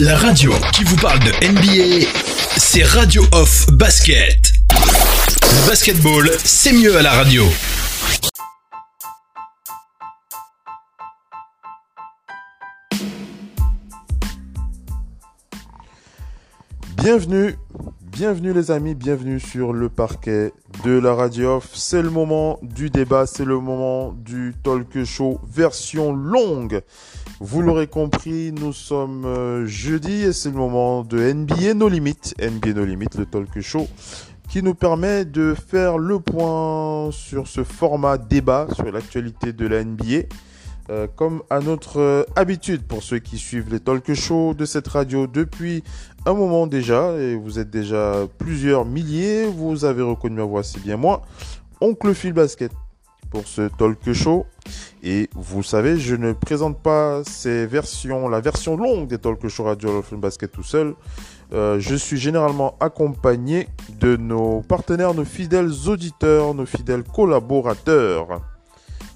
La radio qui vous parle de NBA, c'est Radio Off Basket. Basketball, c'est mieux à la radio. Bienvenue, bienvenue les amis, bienvenue sur le parquet de la radio. C'est le moment du débat, c'est le moment du talk show version longue. Vous l'aurez compris, nous sommes euh, jeudi et c'est le moment de NBA No Limit. NBA No Limit, le talk show qui nous permet de faire le point sur ce format débat sur l'actualité de la NBA. Euh, comme à notre euh, habitude pour ceux qui suivent les talk shows de cette radio depuis un moment déjà, et vous êtes déjà plusieurs milliers, vous avez reconnu ma voix, bien moi, Oncle Phil Basket pour ce talk show. Et vous savez, je ne présente pas ces versions, la version longue des talk shows radio Phil Basket tout seul. Euh, je suis généralement accompagné de nos partenaires, nos fidèles auditeurs, nos fidèles collaborateurs.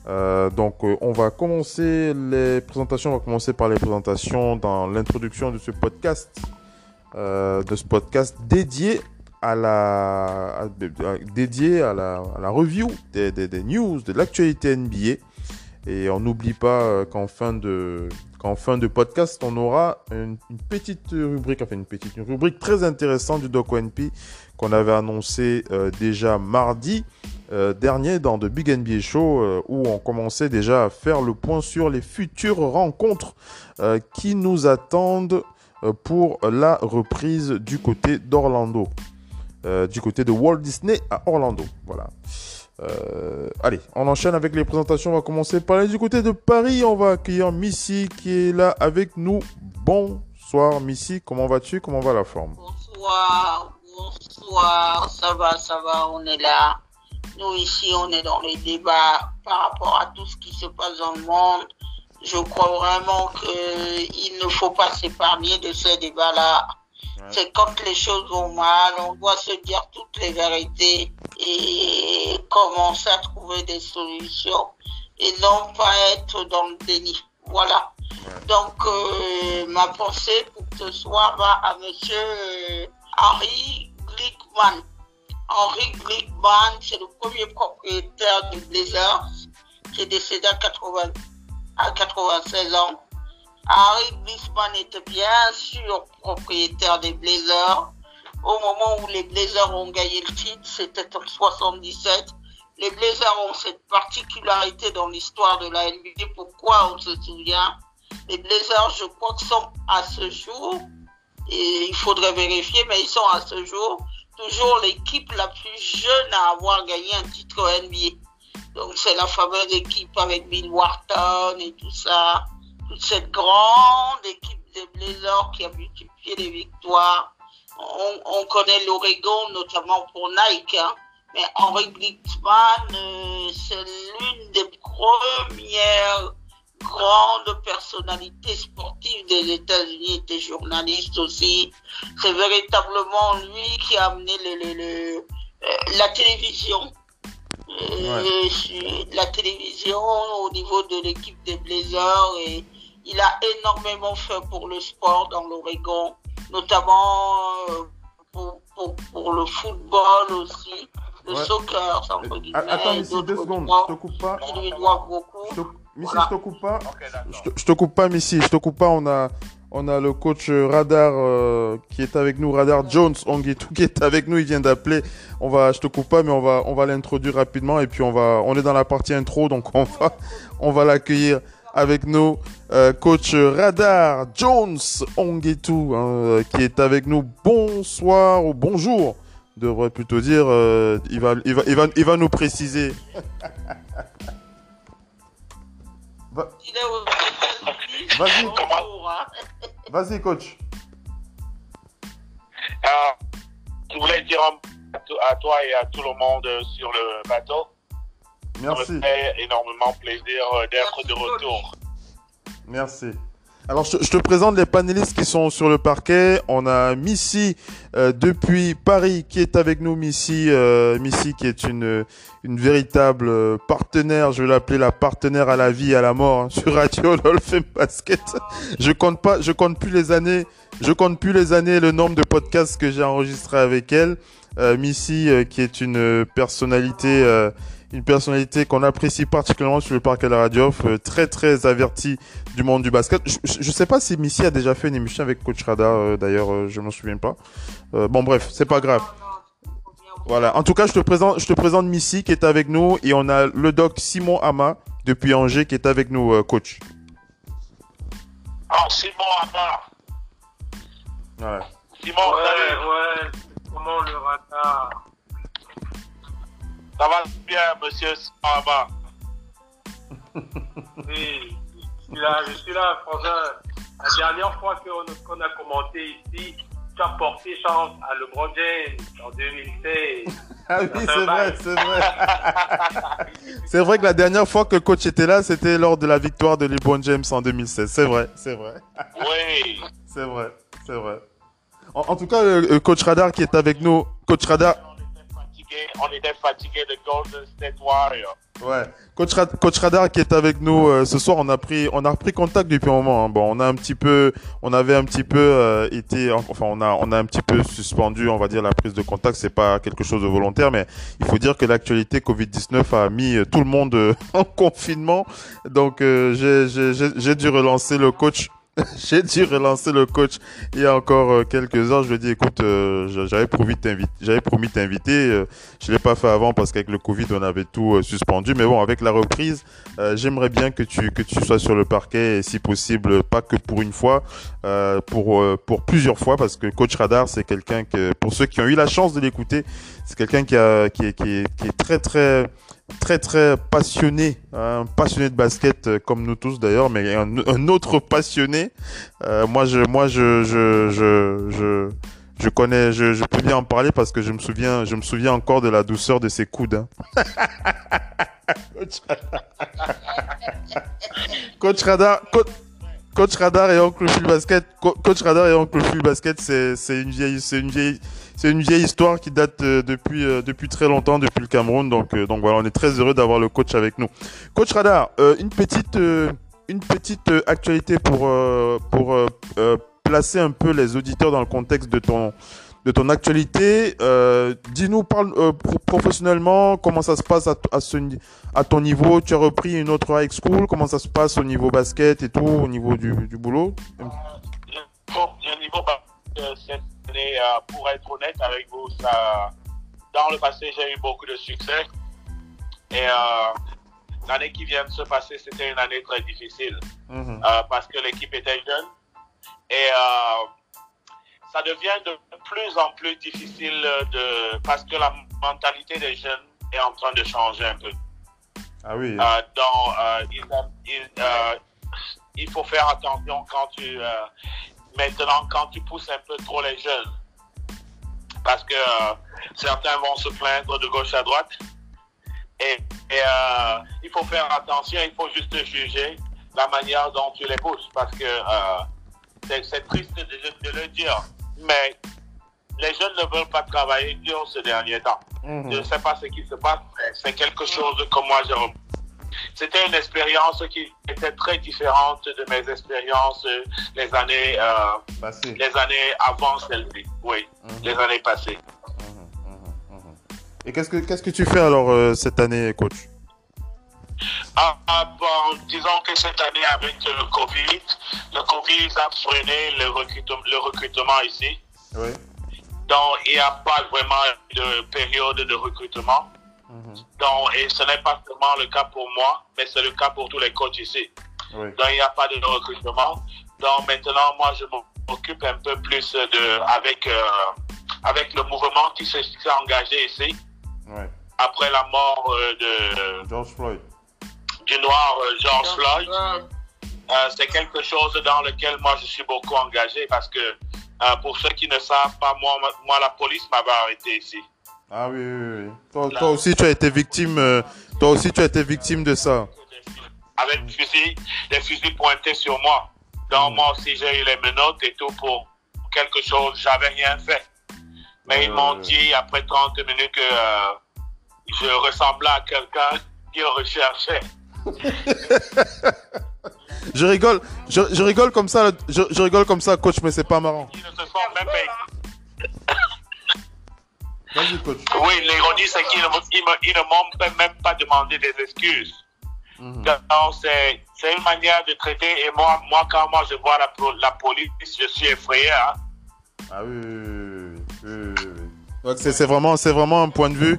Euh, donc euh, on va commencer les présentations, on va commencer par les présentations dans l'introduction de ce podcast, euh, de ce podcast dédié à la, dédié à la, review des, des, news, de l'actualité NBA. Et on n'oublie pas qu'en fin de qu'en fin de podcast, on aura une, petite rubrique, enfin une petite une rubrique très intéressante du Doc NP qu'on avait annoncé déjà mardi euh, dernier dans The Big NBA Show euh, où on commençait déjà à faire le point sur les futures rencontres euh, qui nous attendent pour la reprise du côté d'Orlando, du côté de Walt Disney à Orlando. Voilà. allez, on enchaîne avec les présentations. On va commencer par aller du côté de Paris. On va accueillir Missy qui est là avec nous. Bonsoir Missy, comment vas-tu? Comment va la forme? Bonsoir, bonsoir, ça va, ça va, on est là. Nous, ici, on est dans les débats par rapport à tout ce qui se passe dans le monde. Je crois vraiment qu'il ne faut pas s'épargner de ces débats-là. Ouais. C'est quand les choses vont mal, on doit se dire toutes les vérités et commencer à trouver des solutions et non pas être dans le déni. Voilà. Ouais. Donc, euh, ma pensée pour ce soir va à monsieur euh, Henry Glickman. Henry Glickman, c'est le premier propriétaire du Blazers qui est décédé à, 80, à 96 ans. Henry Glickman était bien sûr propriétaire des Blazers. Au moment où les Blazers ont gagné le titre, c'était en 77. Les Blazers ont cette particularité dans l'histoire de la NBA. Pourquoi on se souvient? Les Blazers, je crois que sont à ce jour, et il faudrait vérifier, mais ils sont à ce jour toujours l'équipe la plus jeune à avoir gagné un titre NBA. Donc c'est la fameuse équipe avec Bill Wharton et tout ça. Toute cette grande équipe des Blazers qui a multiplié les victoires. On, on connaît l'Oregon notamment pour Nike. Hein. Mais Henry Glickman, euh, c'est l'une des premières grandes personnalités sportives des États-Unis, était journaliste aussi. C'est véritablement lui qui a amené le, le, le euh, la télévision. Ouais. La télévision au niveau de l'équipe des Blazers et il a énormément fait pour le sport dans l'Oregon, notamment euh, pour, pour, pour, le football aussi, le ouais. soccer, guillemets. Attends, ici, deux secondes, je te coupe pas. Je lui dois beaucoup. Je te... Missy, voilà. je te coupe pas. Okay, je, te, je, te, coupe pas, Missy. Je te coupe pas. On a, on a le coach Radar euh, qui est avec nous, Radar Jones Onguetou qui est avec nous. Il vient d'appeler. On va, je te coupe pas, mais on va, on va l'introduire rapidement et puis on va, on est dans la partie intro, donc on va, on va l'accueillir avec nous, euh, coach Radar Jones Onguetou hein, qui est avec nous. Bonsoir ou bonjour, devrait plutôt dire. Euh, il va, il va, il va, il va nous préciser. Va... Vas-y. Vas-y, coach. Euh, je voulais dire à toi et à tout le monde sur le bateau. Merci. Ça me fait énormément plaisir d'être de retour. Merci. Alors, je, te présente les panélistes qui sont sur le parquet. On a Missy euh, depuis Paris qui est avec nous. Missy, euh, Missy qui est une une véritable euh, partenaire. Je vais l'appeler la partenaire à la vie et à la mort hein, sur Radio Dolphin Basket. Je compte pas, je compte plus les années. Je compte plus les années, le nombre de podcasts que j'ai enregistré avec elle. Euh, Missy, qui est une personnalité une personnalité qu'on apprécie particulièrement sur le parc à la radio, euh, très très averti du monde du basket. Je, ne sais pas si Missy a déjà fait une émission avec Coach Rada, euh, d'ailleurs, euh, je m'en souviens pas. bon bref, c'est pas grave. Voilà. En tout cas, je te présente, je te présente Missy qui est avec nous et on a le doc Simon Ama depuis Angers qui est avec nous, coach. Ah, Simon Ama. Ouais. Simon, ouais, ouais. Comment le radar? Ça va bien, monsieur Samba Oui, je suis là, je suis là, La dernière fois qu'on a commenté ici, tu as porté chance à LeBron James en 2016. Ah oui, c'est vrai, c'est vrai. c'est vrai que la dernière fois que le coach était là, c'était lors de la victoire de LeBron James en 2016. C'est vrai, c'est vrai. Oui. c'est vrai, c'est vrai. En, tout cas, le, coach Radar qui est avec nous, coach Radar on était fatigué de Golden State Warriors. Ouais. Coach, Radar qui est avec nous euh, ce soir, on a pris on a repris contact depuis un moment. Hein. Bon, on a un petit peu on avait un petit peu euh, été enfin on a on a un petit peu suspendu, on va dire la prise de contact, c'est pas quelque chose de volontaire mais il faut dire que l'actualité Covid-19 a mis euh, tout le monde en confinement. Donc j'ai dû relancer le coach j'ai dû relancer le coach il y a encore euh, quelques heures. Je lui ai dit, écoute, euh, j'avais promis t'inviter, j'avais promis t'inviter. Euh, je l'ai pas fait avant parce qu'avec le Covid, on avait tout suspendu. Mais bon, avec la reprise, j'aimerais bien que tu que tu sois sur le parquet et si possible, pas que pour une fois, pour pour plusieurs fois, parce que coach Radar, c'est quelqu'un que, pour ceux qui ont eu la chance de l'écouter, c'est quelqu'un qui qui qui est très très très très passionné, un passionné de basket euh, comme nous tous d'ailleurs, mais un, autre passionné. Euh, moi, je, moi, je, je, je, je, connais, je, je, peux bien en parler parce que je me souviens, je me souviens encore de la douceur de ses coudes. Hein. Coach Radar, Coach, Radar et Oncle Phil Basket, Coach Radar et Oncle Basket, c'est une vieille, c'est une vieille, c'est une vieille histoire qui date euh, depuis euh, depuis très longtemps, depuis le Cameroun. Donc euh, donc voilà, on est très heureux d'avoir le coach avec nous. Coach Radar, une petite une petite actualité pour pour placer un peu les auditeurs dans le contexte de ton de ton actualité. Dis-nous, parle professionnellement, comment ça se passe à, ce, à ton niveau? Tu as repris une autre high school. Comment ça se passe au niveau basket et tout, au niveau du, du boulot? Euh, pour être honnête avec vous, ça, dans le passé, j'ai eu beaucoup de succès. Et euh, l'année qui vient de se passer, c'était une année très difficile mhm. euh, parce que l'équipe était jeune. Et ça devient de plus en plus difficile de, parce que la mentalité des jeunes est en train de changer un peu. Ah oui. donc, il, faut faire attention quand tu, maintenant quand tu pousses un peu trop les jeunes. Parce que euh, certains vont se plaindre de gauche à droite. Et, euh, il faut faire attention, il faut juste juger la manière dont tu les pousses. Parce que euh, c'est triste de, le dire. Mais les jeunes ne veulent pas travailler dur ce dernier temps. Mhm. Je ne sais pas ce qui se passe, c'est quelque chose que moi j'ai c'était une expérience qui était très différente de mes expériences les années, euh, les années avant celle-ci. Oui, mhm. les années passées. Et qu'est-ce que qu'est-ce que tu fais alors euh, cette année, coach? Ah, ah, bon, disons que cette année avec le Covid, le Covid a freiné le recrutement, le recrutement ici. Oui. Donc il n'y a pas vraiment de période de recrutement. Donc, et ce n'est pas seulement le cas pour moi, mais c'est le cas pour tous les coachs ici. Donc, il n'y a pas de recrutement. Donc, maintenant, moi, je m'occupe un peu plus de, avec, euh, avec le mouvement qui s'est engagé ici. Après la mort euh, de George Floyd. Du noir euh, George, Floyd. c'est quelque chose dans lequel moi, je suis beaucoup engagé parce que, pour ceux qui ne savent pas, moi, moi la police m'avait arrêté ici. Ah oui, oui, oui. Toi, aussi, tu as été victime. Euh, toi aussi, tu as été victime de ça. Avec des fusils, des fusils pointés sur moi. Donc, moi aussi, j'ai eu les menottes et tout pour quelque chose. J'avais rien fait. Mais ils m'ont dit après 30 minutes que euh, je ressemblais à quelqu'un qui recherchait. je rigole, je, je, rigole comme ça, je, je, rigole comme ça, coach, mais c'est pas marrant. Ils ne se sont même pas... Vas-y, coach. Oui, l'ironie, c'est qu'ils ne, m'ont même pas demandé des excuses. Mm -hmm. c'est une manière de traiter. Et moi, moi quand moi je vois la, la police, je suis effrayé. Hein. Ah oui, oui, oui. oui. C'est vraiment, vraiment un point de vue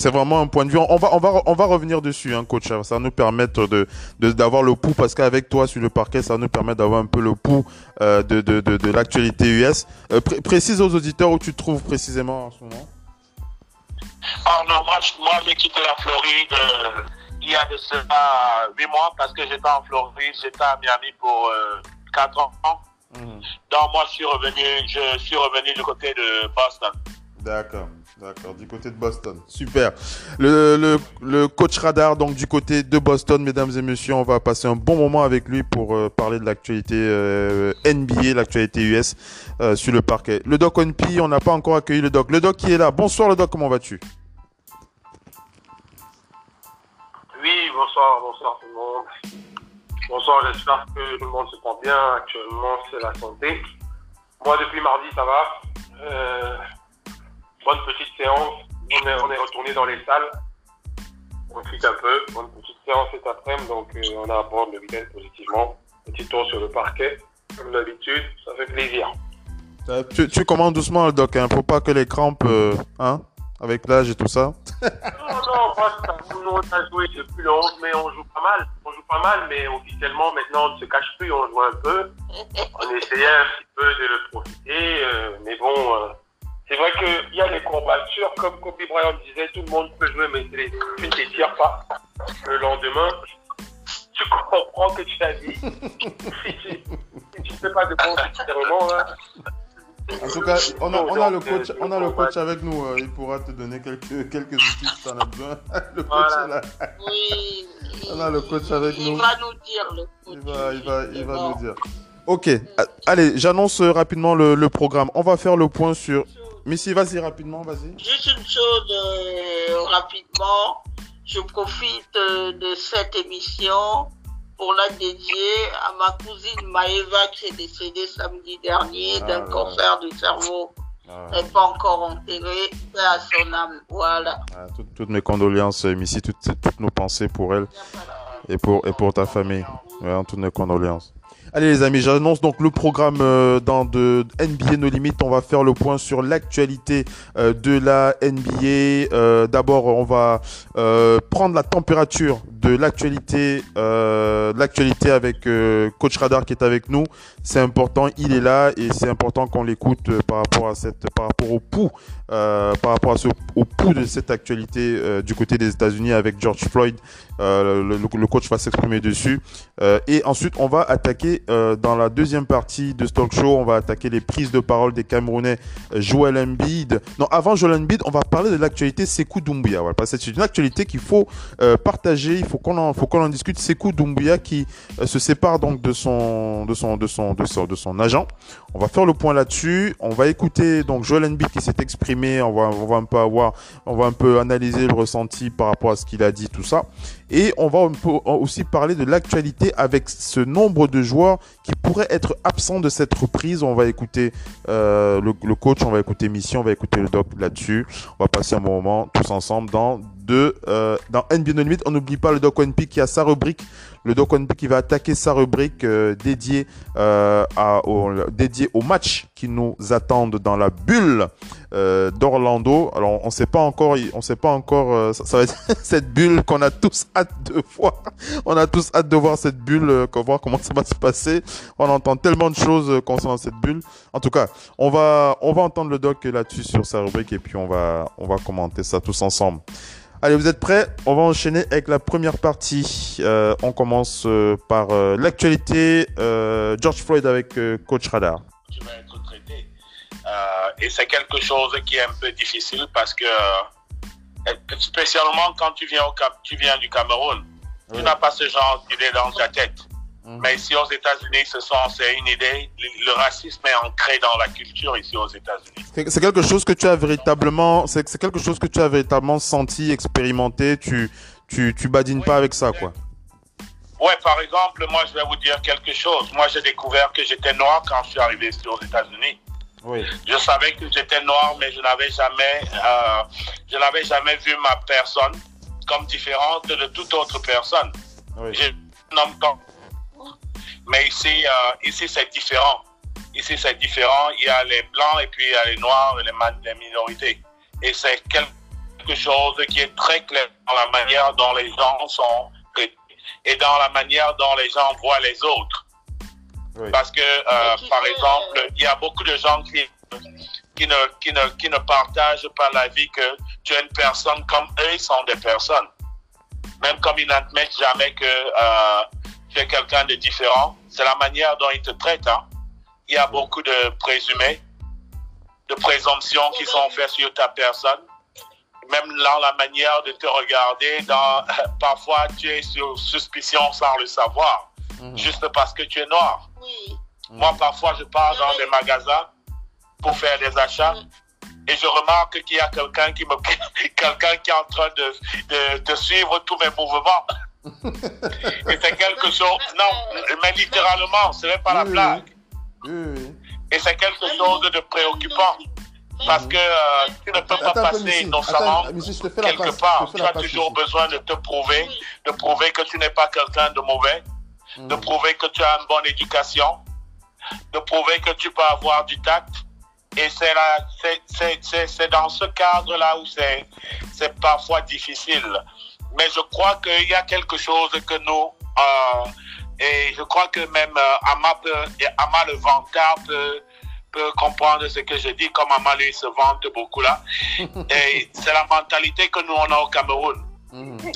c'est vraiment un point de vue. On va, on va, on va revenir dessus, hein, coach. Ça nous permettre de, d'avoir le pouls parce qu'avec toi sur le parquet, ça nous permet d'avoir un peu le pouls euh, de, de, de, de l'actualité US. Euh, précise aux auditeurs où tu te trouves précisément en ce moment. Oh non, moi, moi j'ai quitté la Floride euh, il y a de cela 8 mois parce que j'étais en Floride, j'étais à Miami pour 4 ans. Mmh. Donc moi, je suis revenu, je suis revenu du côté de Boston. D'accord. D'accord, du côté de Boston. Super. Le, le, le, coach Radar, donc du côté de Boston, mesdames et messieurs, on va passer un bon moment avec lui pour euh, parler de l'actualité euh, NBA, l'actualité US euh, sur le parquet. Le Doc Onpi, on n'a pas encore accueilli le Doc. Le Doc qui est là. Bonsoir le Doc, comment vas-tu? Oui, bonsoir, bonsoir tout le monde. Bonsoir, j'espère que tout le monde se porte bien. Actuellement, c'est la santé. Moi, depuis mardi, ça va bonne petite séance. On est, on est retourné dans les salles. On quitte un peu. Bonne petite séance cet après-midi. Donc, euh, on a abordé le week-end positivement. Petit tour sur le parquet. Comme d'habitude, ça fait plaisir. Euh, tu, tu, commandes doucement, le doc. Hein. Faut pas que les crampes, euh, hein, avec l'âge et tout ça. non, non, moi, ça, nous, on a joué depuis le 11 mais on joue pas mal. On joue pas mal, mais officiellement, maintenant, on ne se cache plus. On joue un peu. On essayait un petit peu de le profiter. Euh, mais bon, c'est vrai qu'il y a des courbatures, comme Kobe Bryant disait, tout le monde peut jouer, mais tu ne t'étires pas. Le lendemain, tu comprends que tu as dit. si tu ne fais pas de bons étirements, là. En tout cas, on a, on a le coach, on a le coach avec nous. Euh, il pourra te donner quelques, quelques outils si tu en as besoin. Le coach voilà. est là. Oui. On a le coach avec il nous. Il va nous dire, le coach. Il va, il va, il va nous dire. Ok, allez, j'annonce rapidement le, le, programme. On va faire le point sur Missy, vas-y rapidement, vas-y. Juste une chose euh, rapidement. Je profite euh, de cette émission pour la dédier à ma cousine Maëva qui est décédée samedi dernier Ah, d'un cancer du cerveau. Ah, Elle n'est pas encore enterrée. Paix à son âme. Voilà. ah, toutes, toutes mes condoléances, euh, Missy, toutes, toutes nos pensées pour elle et pour, et pour ta famille. Ouais, toutes nos condoléances. Allez les amis, j'annonce donc le programme euh, dans de NBA No Limites. On va faire le point sur l'actualité euh, de la NBA. Euh, D'abord, on va prendre la température de l'actualité, l'actualité avec Coach Radar qui est avec nous. C'est important, il est là et c'est important qu'on l'écoute euh, par rapport à cette, par rapport au pouls, euh, par rapport au pouls de cette actualité euh, du côté des États-Unis avec George Floyd. Le, coach va s'exprimer dessus. Et ensuite, on va attaquer dans la deuxième partie de ce talk show, on va attaquer les prises de parole des Camerounais Joel Embiid. Non, avant Joel Embiid, on va parler de l'actualité Sekou Doumbouya. Voilà, parce que c'est une actualité qu'il faut partager, il faut qu'on en, faut en discute. Sekou Doumbouya qui se sépare donc de son, de son, de son, de son, agent. On va faire le point là-dessus. On va écouter donc Joel Embiid qui s'est exprimé. On va, un peu analyser le ressenti par rapport à ce qu'il a dit, tout ça. Et on va aussi parler de l'actualité avec ce nombre de joueurs qui pourraient être absents de cette reprise. On va écouter euh, le, coach, on va écouter Mission, on va écouter le doc là-dessus. On va passer un moment tous ensemble dans de euh, NBA. On n'oublie pas le doc ONP qui a sa rubrique. Le doc ONP qui va attaquer sa rubrique euh, dédiée euh, à, au, dédiée au match qui nous attendent dans la bulle euh, d'Orlando. Alors on sait pas encore, on sait pas encore. ça, va être cette bulle qu'on a tous hâte de voir. On a tous hâte de voir cette bulle, voir comment ça va se passer. On entend tellement de choses concernant cette bulle. En tout cas, on va on va entendre le doc là-dessus sur sa rubrique et puis on va on va commenter ça tous ensemble. Allez, vous êtes prêts? On va enchaîner avec la première partie. Euh, on commence euh, par euh, l'actualité. George Floyd avec Coach Radar. Tu vas être traité. Et c'est quelque chose qui est un peu difficile parce que, spécialement quand tu viens, au Cap tu viens du Cameroun, tu n'as pas ce genre d'idée dans ta tête. Mhm. Mais ici aux États-Unis, ce sont, c'est une idée. Le, racisme est ancré dans la culture ici aux États-Unis. C'est quelque chose que tu as véritablement, c'est quelque chose que tu as véritablement senti, expérimenté. Tu, tu, tu badines pas avec ça, quoi. Ouais, par exemple, moi, je vais vous dire quelque chose. Moi, j'ai découvert que j'étais noir quand je suis arrivé ici aux États-Unis. Oui. Je savais que j'étais noir, mais je n'avais jamais, euh, je n'avais jamais vu ma personne comme différente de toute autre personne. Oui. Mais ici, euh, ici c'est différent. Ici, c'est différent. Il y a les blancs et puis il y a les noirs et les, minorités. Et c'est quelque chose qui est très clair dans la manière dont les gens sont et dans la manière dont les gens voient les autres. Parce que, euh, par exemple, il y a beaucoup de gens qui, qui, ne, qui, ne, qui ne partagent pas la vie que tu es une personne comme eux sont des personnes. Même comme ils n'admettent jamais que euh, tu es quelqu'un de différent. C'est la manière dont ils te traitent. Hein. Il y a beaucoup de présumés, de présomptions qui sont faites sur ta personne même dans la manière de te regarder, dans, parfois tu es sur suspicion sans le savoir, mhm. juste parce que tu es noir. Moi, parfois, je pars dans des magasins pour faire des achats et je remarque qu'il y a quelqu'un qui me, quelqu'un qui est en train de, de, suivre tous mes mouvements. Et c'est quelque chose, non, mais littéralement, ce n'est pas la blague. Et c'est quelque chose de préoccupant. Parce que euh, tu ne peux pas passer innocemment quelque part. Tu as toujours besoin de te prouver, de prouver que tu n'es pas quelqu'un de mauvais, de mm. prouver que tu as une bonne éducation, de prouver que tu peux avoir du tact. Et c'est dans ce cadre-là où c'est parfois difficile. Mais je crois qu'il y a quelque chose que nous, euh, et je crois que même euh, Ama, Ama le vantard peut peut comprendre ce que je dis, comme Amalé se vante beaucoup là. Et c'est la mentalité que nous, on a au Cameroun. Mm-hmm.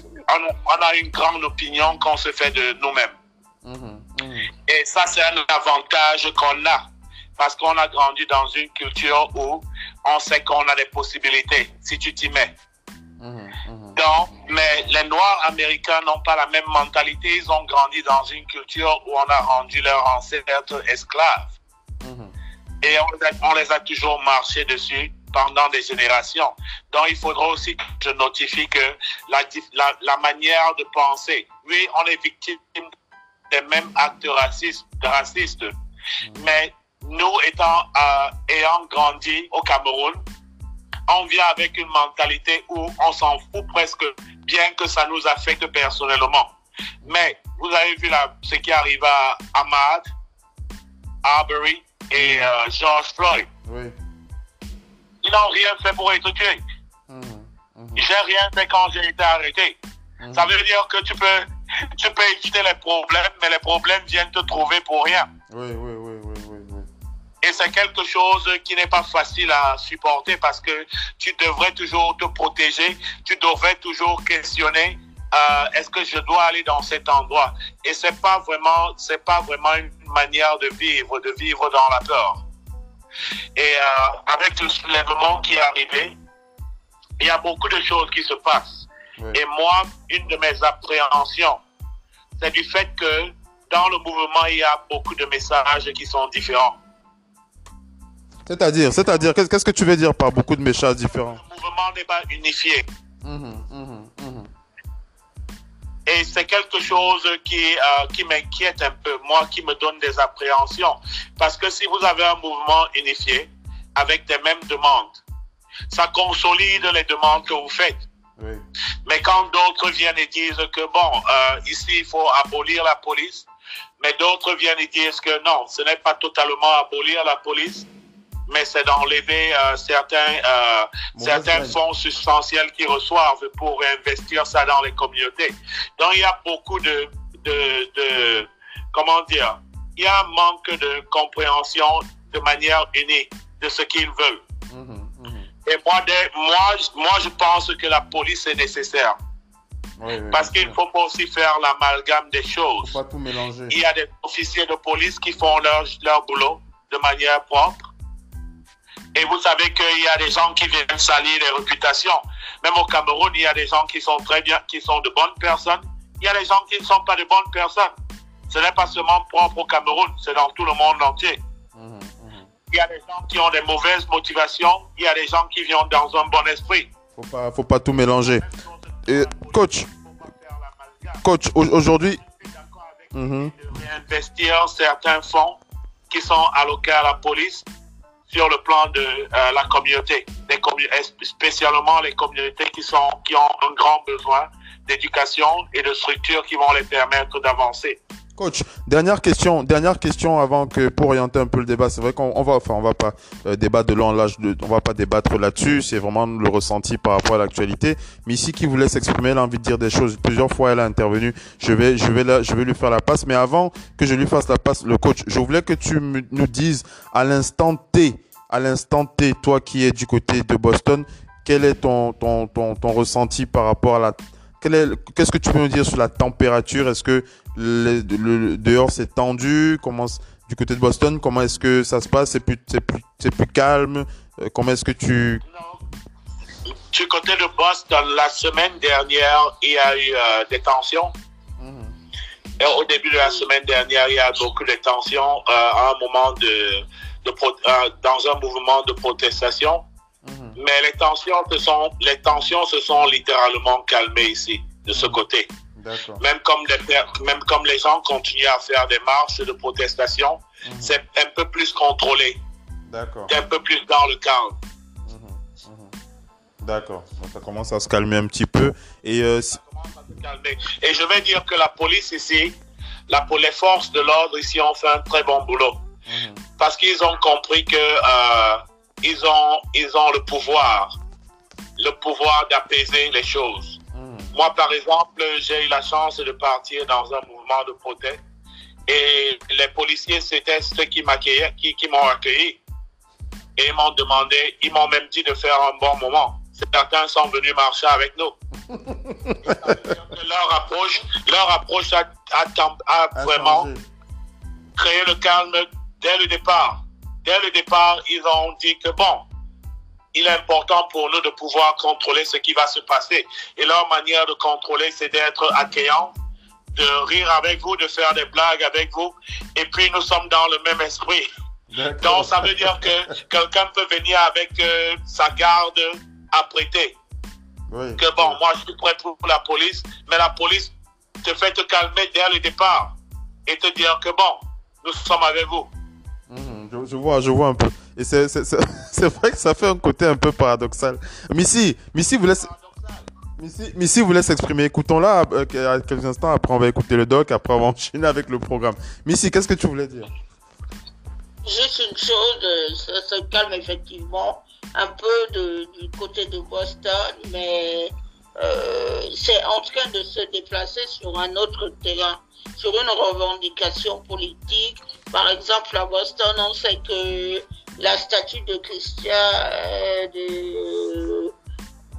on, a une grande opinion qu'on se fait de nous-mêmes. Mm-hmm. Mm-hmm. Et ça, c'est un avantage qu'on a. Parce qu'on a grandi dans une culture où on sait qu'on a des possibilités, si tu t'y mets. Donc, mais les Noirs américains n'ont pas la même mentalité. Ils ont grandi dans une culture où on a rendu leurs ancêtres esclaves. Et on, les a toujours marché dessus pendant des générations. Donc, il faudra aussi que je notifie que la, la, manière de penser, oui, on est victime des mêmes actes racistes, racistes. Mais nous étant, euh, ayant grandi au Cameroun, on vient avec une mentalité où on s'en fout presque, bien que ça nous affecte personnellement. Mais vous avez vu là, ce qui arrive à Ahmad, Arbery, et euh, George Floyd. Oui. Ils n'ont rien fait pour être tués. Mmh, mmh. J'ai rien fait quand j'ai été arrêté. Mmh. Ça veut dire que tu peux, tu peux éviter les problèmes, mais les problèmes viennent te trouver pour rien. Oui, oui, oui, oui, oui. Et c'est quelque chose qui n'est pas facile à supporter parce que tu devrais toujours te protéger, tu devrais toujours questionner euh, est-ce que je dois aller dans cet endroit? Et c'est pas vraiment, c'est pas vraiment une manière de vivre, de vivre dans la peur. Et euh, avec le soulèvement qui est arrivé, il y a beaucoup de choses qui se passent. Et moi, une de mes appréhensions, c'est du fait que dans le mouvement, il y a beaucoup de messages qui sont différents. C'est-à-dire, c'est-à-dire, qu'est-ce que tu veux dire par beaucoup de messages différents? Le mouvement n'est pas unifié. Mmh, mmh, mmh. Et c'est quelque chose qui, euh, qui m'inquiète un peu, moi, qui me donne des appréhensions. Parce que si vous avez un mouvement unifié avec des mêmes demandes, ça consolide les demandes que vous faites. Mais quand d'autres viennent et disent que, bon, euh, ici, il faut abolir la police, mais d'autres viennent et disent que non, ce n'est pas totalement abolir la police, mais c'est d'enlever euh, certains, euh, certains fonds substantiels qu'ils reçoivent pour investir ça dans les communautés. Donc il y a beaucoup de, de, de comment dire, il y a un manque de compréhension de manière unique de ce qu'ils veulent. Mhm, mhm. Et moi, moi, moi, je pense que la police est nécessaire. Parce qu'il faut aussi faire l'amalgame des choses. Faut pas tout mélanger. Il y a des officiers de police qui font leur, leur boulot de manière propre. Et vous savez qu'il y a des gens qui viennent salir les réputations. Même au Cameroun, il y a des gens qui sont très bien, qui sont de bonnes personnes. Il y a des gens qui ne sont pas de bonnes personnes. ce n'est pas seulement propre au Cameroun, c'est dans tout le monde entier. Mhm. Il y a des gens qui ont des mauvaises motivations, il y a des gens qui viennent dans un bon esprit. Faut pas, faut pas tout mélanger. Et, coach, coach, au- aujourd'hui, de réinvestir certains fonds qui sont alloqués à la police sur le plan de euh, la communauté, des commu- et spécialement les communautés qui, sont, qui ont un grand besoin d'éducation et de structures qui vont les permettre d'avancer. Coach, dernière question, dernière question avant que pour orienter un peu le débat. C'est vrai qu'on on va, enfin, on va pas euh, débattre de long l'âge, on va pas débattre là-dessus. C'est vraiment le ressenti par rapport à l'actualité. Mais ici, qui vous laisse exprimer, elle a envie de dire des choses. Plusieurs fois, elle a intervenu. Je vais, je vais, la- je vais lui faire la passe. Mais avant que je lui fasse la passe, le coach, je voulais que tu nous dises à l'instant T, à l'instant T, toi qui es du côté de Boston, quel est ton, ton, ton, ton ressenti par rapport à la Qu'est-ce que tu peux nous dire sur la température? Est-ce que le, le- dehors c'est tendu? Comment du côté de Boston Comment est-ce que ça se passe? C'est plus plus plus calme? Euh, Comment est-ce que tu Du côté de Boston, la semaine dernière, il y a eu euh, des tensions. Et au début de la semaine dernière, il y a beaucoup de tensions euh, à un moment de, de euh, dans un mouvement de protestation. Mais les tensions, se sont, les tensions se sont littéralement calmées ici, de ce côté. D'accord. Même comme, les, même comme les gens continuent à faire des marches de protestation, c'est un peu plus contrôlé, D'accord. c'est un peu plus dans le calme. D'accord. Ça commence à se calmer un petit peu. Et euh, Ça commence à se calmer. Et je vais dire que la police ici, la, les forces de l'ordre ici ont fait un très bon boulot. Parce qu'ils ont compris que euh, ils, ont, ils ont le pouvoir, le pouvoir d'apaiser les choses. Moi, par exemple, j'ai eu la chance de partir dans un mouvement de proteste. Et les policiers, c'était ceux qui m'accueillaient, qui, qui m'ont accueilli. Et ils m'ont demandé, ils m'ont même dit de faire un bon moment. Certains sont venus marcher avec nous. Leur approche, leur approche a, vraiment créé le calme dès le départ. Dès le départ, ils ont dit que bon, il est important pour nous de pouvoir contrôler ce qui va se passer. Et leur manière de contrôler, c'est d'être accueillant, de rire avec vous, de faire des blagues avec vous. Et puis, nous sommes dans le même esprit. Donc, ça veut dire que quelqu'un peut venir avec euh, sa garde apprêtée. Oui. Que bon, moi, je suis prêt pour la police, mais la police te fait te calmer dès le départ et te dire que bon, nous sommes avec vous. Je, vois, je vois un peu. Et c'est, vrai que ça fait un côté un peu paradoxal. Missy, Missy vous laisse, Missy, Missy vous laisse exprimer. Écoutons-la euh, à quelques instants. Après, on va écouter le doc. Après, on va enchaîner avec le programme. Missy, qu'est-ce que tu voulais dire? Juste une chose, euh, ça se calme effectivement un peu du côté de Boston, mais euh, c'est en train de se déplacer sur un autre terrain, sur une revendication politique. Par exemple, à Boston, on sait que la statue de Christian, euh, de,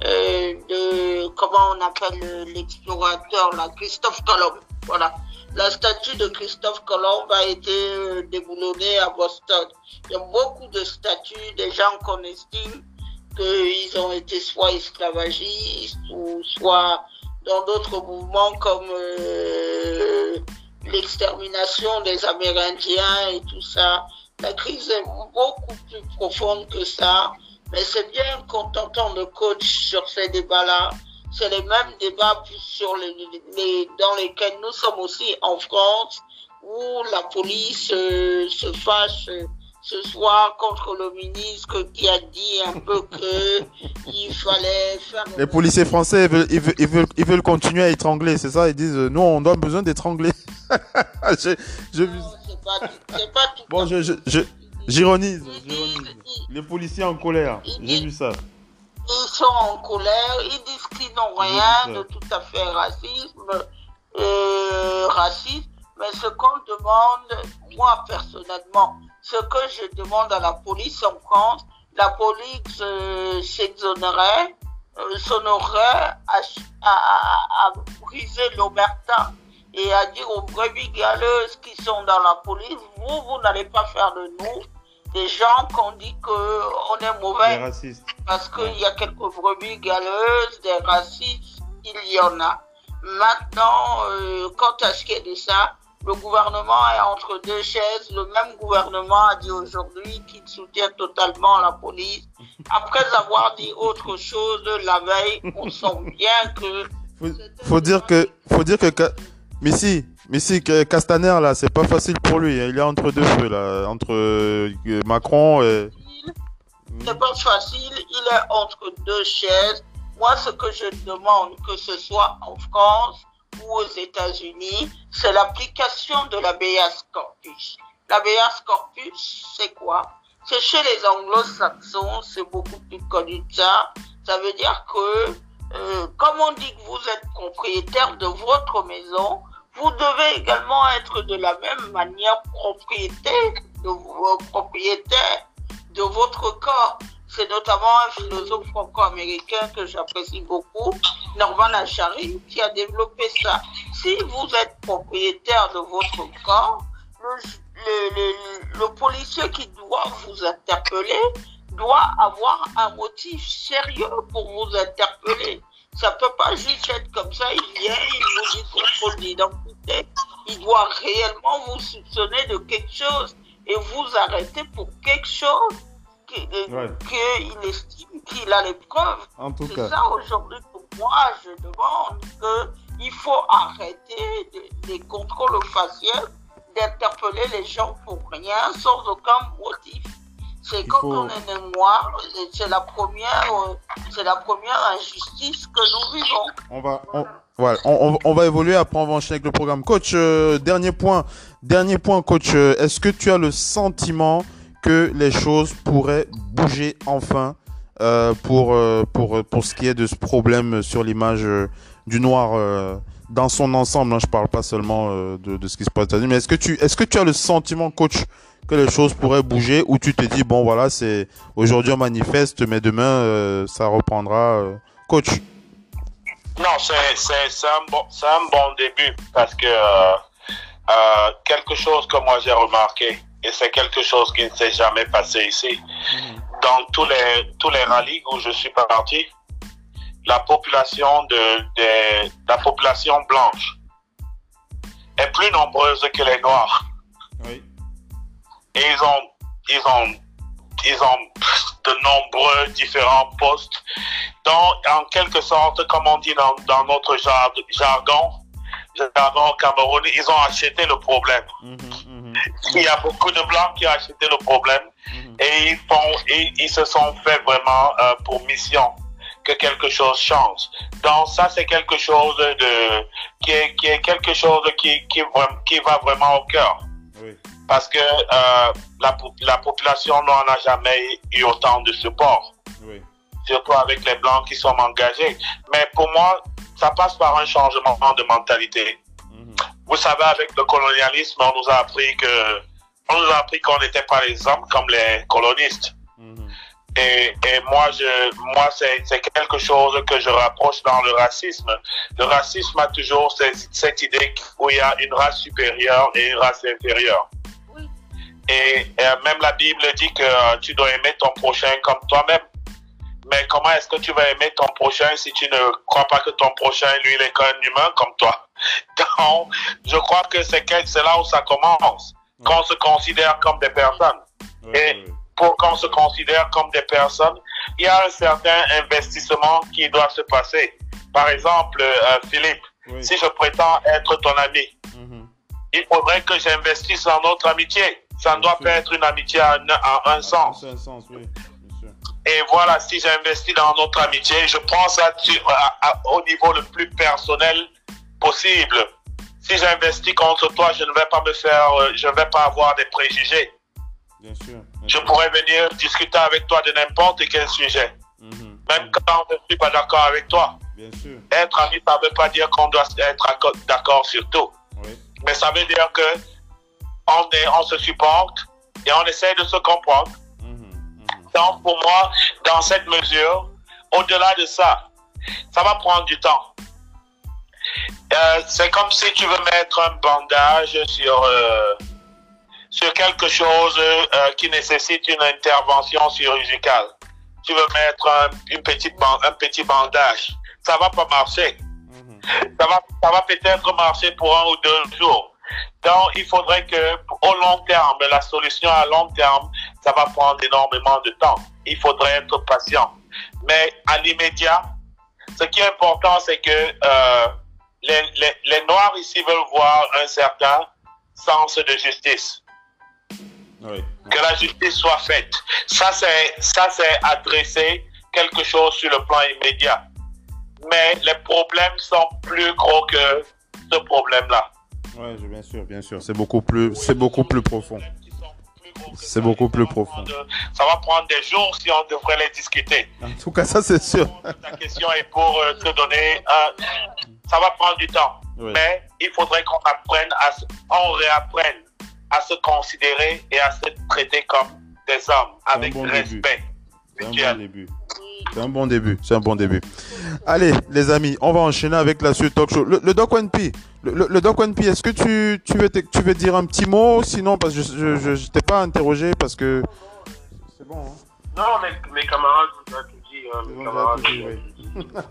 euh, de, comment on appelle l'explorateur, là, Christophe Colomb, voilà. La statue de Christophe Colomb a été euh, déboulonnée à Boston. Il y a beaucoup de statues, des gens qu'on estime qu'ils ont été soit esclavagistes ou soit dans d'autres mouvements comme euh, l'extermination des Amérindiens et tout ça. La crise est beaucoup plus profonde que ça, mais c'est bien qu'on t'entend le coach sur ces débats-là. C'est les mêmes débats sur les, dans lesquels nous sommes aussi en France, où la police euh, se fâche ce soir contre le ministre qui a dit un peu que il fallait faire Les policiers français, ils veulent, ils veulent, ils veulent, ils veulent continuer à étrangler, c'est ça? Ils disent, euh, nous, on a besoin d'étrangler. J'ai- je, Non, c'est pas, tout bon, je, je, je, j'ironise, j'ironise. Les policiers en colère, j'ai vu ça. ils sont en colère, ils disent qu'ils n'ont rien de tout à fait racisme, euh, raciste, mais ce qu'on demande, moi personnellement, ce que je demande à la police en France, la police euh, s'exonérait, euh, s'honorerait à, à, à, à briser l'omerta et à dire aux brebis galeuses qui sont dans la police, vous, vous n'allez pas faire de nous des gens qu'on dit qu'on est mauvais. Parce qu'il y a quelques brebis galeuses, des racistes, il y en a. Maintenant, euh, quant à ce qui est de ça, le gouvernement est entre deux chaises. Le même gouvernement a dit aujourd'hui qu'il soutient totalement la police. Après avoir dit autre chose la veille, on sent bien que... Faut, faut dire que... Faut dire que... Mais si, mais si, Castaner, là, c'est pas facile pour lui. Hein. Il est entre deux feux, là. Entre euh, Macron et... C'est pas facile. Il est entre deux chaises. Moi, ce que je demande, que ce soit en France ou aux États-Unis, c'est l'application de l'habeas corpus. L'habeas corpus, c'est quoi? C'est chez les anglo-saxons, c'est beaucoup plus connu que ça. Ça veut dire que, euh, comme on dit que vous êtes propriétaire de votre maison, vous devez également être de la même manière propriétaire de votre corps. C'est notamment un philosophe franco-américain que j'apprécie beaucoup, Norman Achari, qui a développé ça. Si vous êtes propriétaire de votre corps, le, le, policier qui doit vous interpeller doit avoir un motif sérieux pour vous interpeller. Ça peut pas juste être comme ça, il vient, il vous dit contrôle d'identité. Il doit réellement vous soupçonner de quelque chose et vous arrêter pour quelque chose qu'il estime qu'il a les preuves. En tout C'est ça aujourd'hui pour moi, je demande qu'il faut arrêter les contrôles faciales, d'interpeller les gens pour rien, sans aucun motif. C'est quand on est noir, c'est la première, c'est la première injustice que nous vivons. On va, on, on, va évoluer après on va enchaîner avec le programme. Coach, euh, dernier point, dernier point, coach. Euh, est-ce que tu as le sentiment les choses pourraient bouger enfin euh, pour, euh, pour, pour ce qui est de ce problème sur l'image euh, du noir dans son ensemble. Hein, je parle pas seulement de, ce qui se passe mais est-ce que tu est-ce que tu as le sentiment, coach, que les choses pourraient bouger ou tu te dis bon voilà c'est aujourd'hui on manifeste mais demain ça reprendra, coach? Non, c'est un, bon, un bon début parce que quelque chose que moi j'ai remarqué, et c'est quelque chose qui ne s'est jamais passé ici. Dans tous les, tous les rallyes où je suis parti, la population de, de la population blanche est plus nombreuse que les noirs. Oui. Et ils ont, ils ont, ils ont de nombreux différents postes. Donc, en quelque sorte, comme on dit dans, dans notre jargon, jargon Cameroun, ils ont acheté le problème. Mhm, mhm. Il y a beaucoup de Blancs qui ont acheté le problème mhm. et ils, font, et ils se sont fait vraiment euh, pour mission que quelque chose change. Donc ça, c'est quelque chose de qui est, qui est quelque chose qui, qui, qui va vraiment au cœur. Parce que euh, la, la population n'en a jamais eu autant de support. Surtout avec les Blancs qui sont engagés. Mais pour moi, ça passe par un changement de mentalité. Vous savez, avec le colonialisme, on nous a appris que, on nous a appris qu'on n'était pas les hommes comme les colonistes. Mhm. Et, et, moi, je, moi, c'est quelque chose que je rapproche dans le racisme. Le racisme a toujours cette, cette idée où il y a une race supérieure et une race inférieure. Et, même la Bible dit que euh, tu dois aimer ton prochain comme toi-même. Mais comment est-ce que tu vas aimer ton prochain si tu ne crois pas que ton prochain, lui, il est qu'un humain comme toi? Donc, je crois que c'est là où ça commence. Qu'on se considère comme des personnes. Et pour qu'on se considère comme des personnes, il y a un certain investissement qui doit se passer. Par exemple, euh, Philippe, si je prétends être ton ami, mhm. il faudrait que j'investisse dans notre amitié. Ça ne doit pas être une amitié en, un sens. Et voilà, si j'investis dans notre amitié, je prends ça au niveau le plus personnel possible. Si j'investis contre toi, je ne vais pas me faire, euh, je ne vais pas avoir des préjugés. Bien sûr. je pourrais venir discuter avec toi de n'importe quel sujet. Mhm. Même quand je ne suis pas d'accord avec toi. Bien sûr. Être ami, ça ne veut pas dire qu'on doit être d'accord sur tout. Oui. Mais ça veut dire que on, est, on se supporte et on essaie de se comprendre. Mhm. Mhm. Donc, pour moi, dans cette mesure, au-delà de ça, ça va prendre du temps. Euh, c'est comme si tu veux mettre un bandage sur, euh, sur quelque chose euh, qui nécessite une intervention chirurgicale. Tu veux mettre un, une petite un petit bandage. Ça va pas marcher. Mhm. Ça va, ça va peut-être marcher pour un ou deux jours. Donc, il faudrait que, au long terme, la solution à long terme, ça va prendre énormément de temps. Il faudrait être patient. Mais à l'immédiat, ce qui est important, c'est que les, les, les, Noirs ici veulent voir un certain sens de justice. Oui. Que la justice soit faite. Ça, c'est, ça, c'est adresser quelque chose sur le plan immédiat. Mais les problèmes sont plus gros que ce problème-là. Oui, bien sûr, bien sûr. C'est beaucoup plus, c'est beaucoup plus profond. C'est beaucoup plus profond. Ça va prendre des jours si on devrait les discuter. En tout cas, ça c'est sûr. Ta question est pour euh, te donner. Euh, ça va prendre du temps. Mais il faudrait qu'on apprenne, à, on réapprenne à se considérer et à se traiter comme des hommes avec respect. C'est un bon début. C'est un bon début. C'est un bon début. Allez, les amis, on va enchaîner avec la suite talk show. Le, le Doc One P, le, le Doc One P, est-ce que tu, tu, veux tu veux dire un petit mot? Sinon, parce que je je, t'ai pas interrogé parce que. C'est bon. Hein? Non, mes, mes camarades tout dit. Hein, camarades,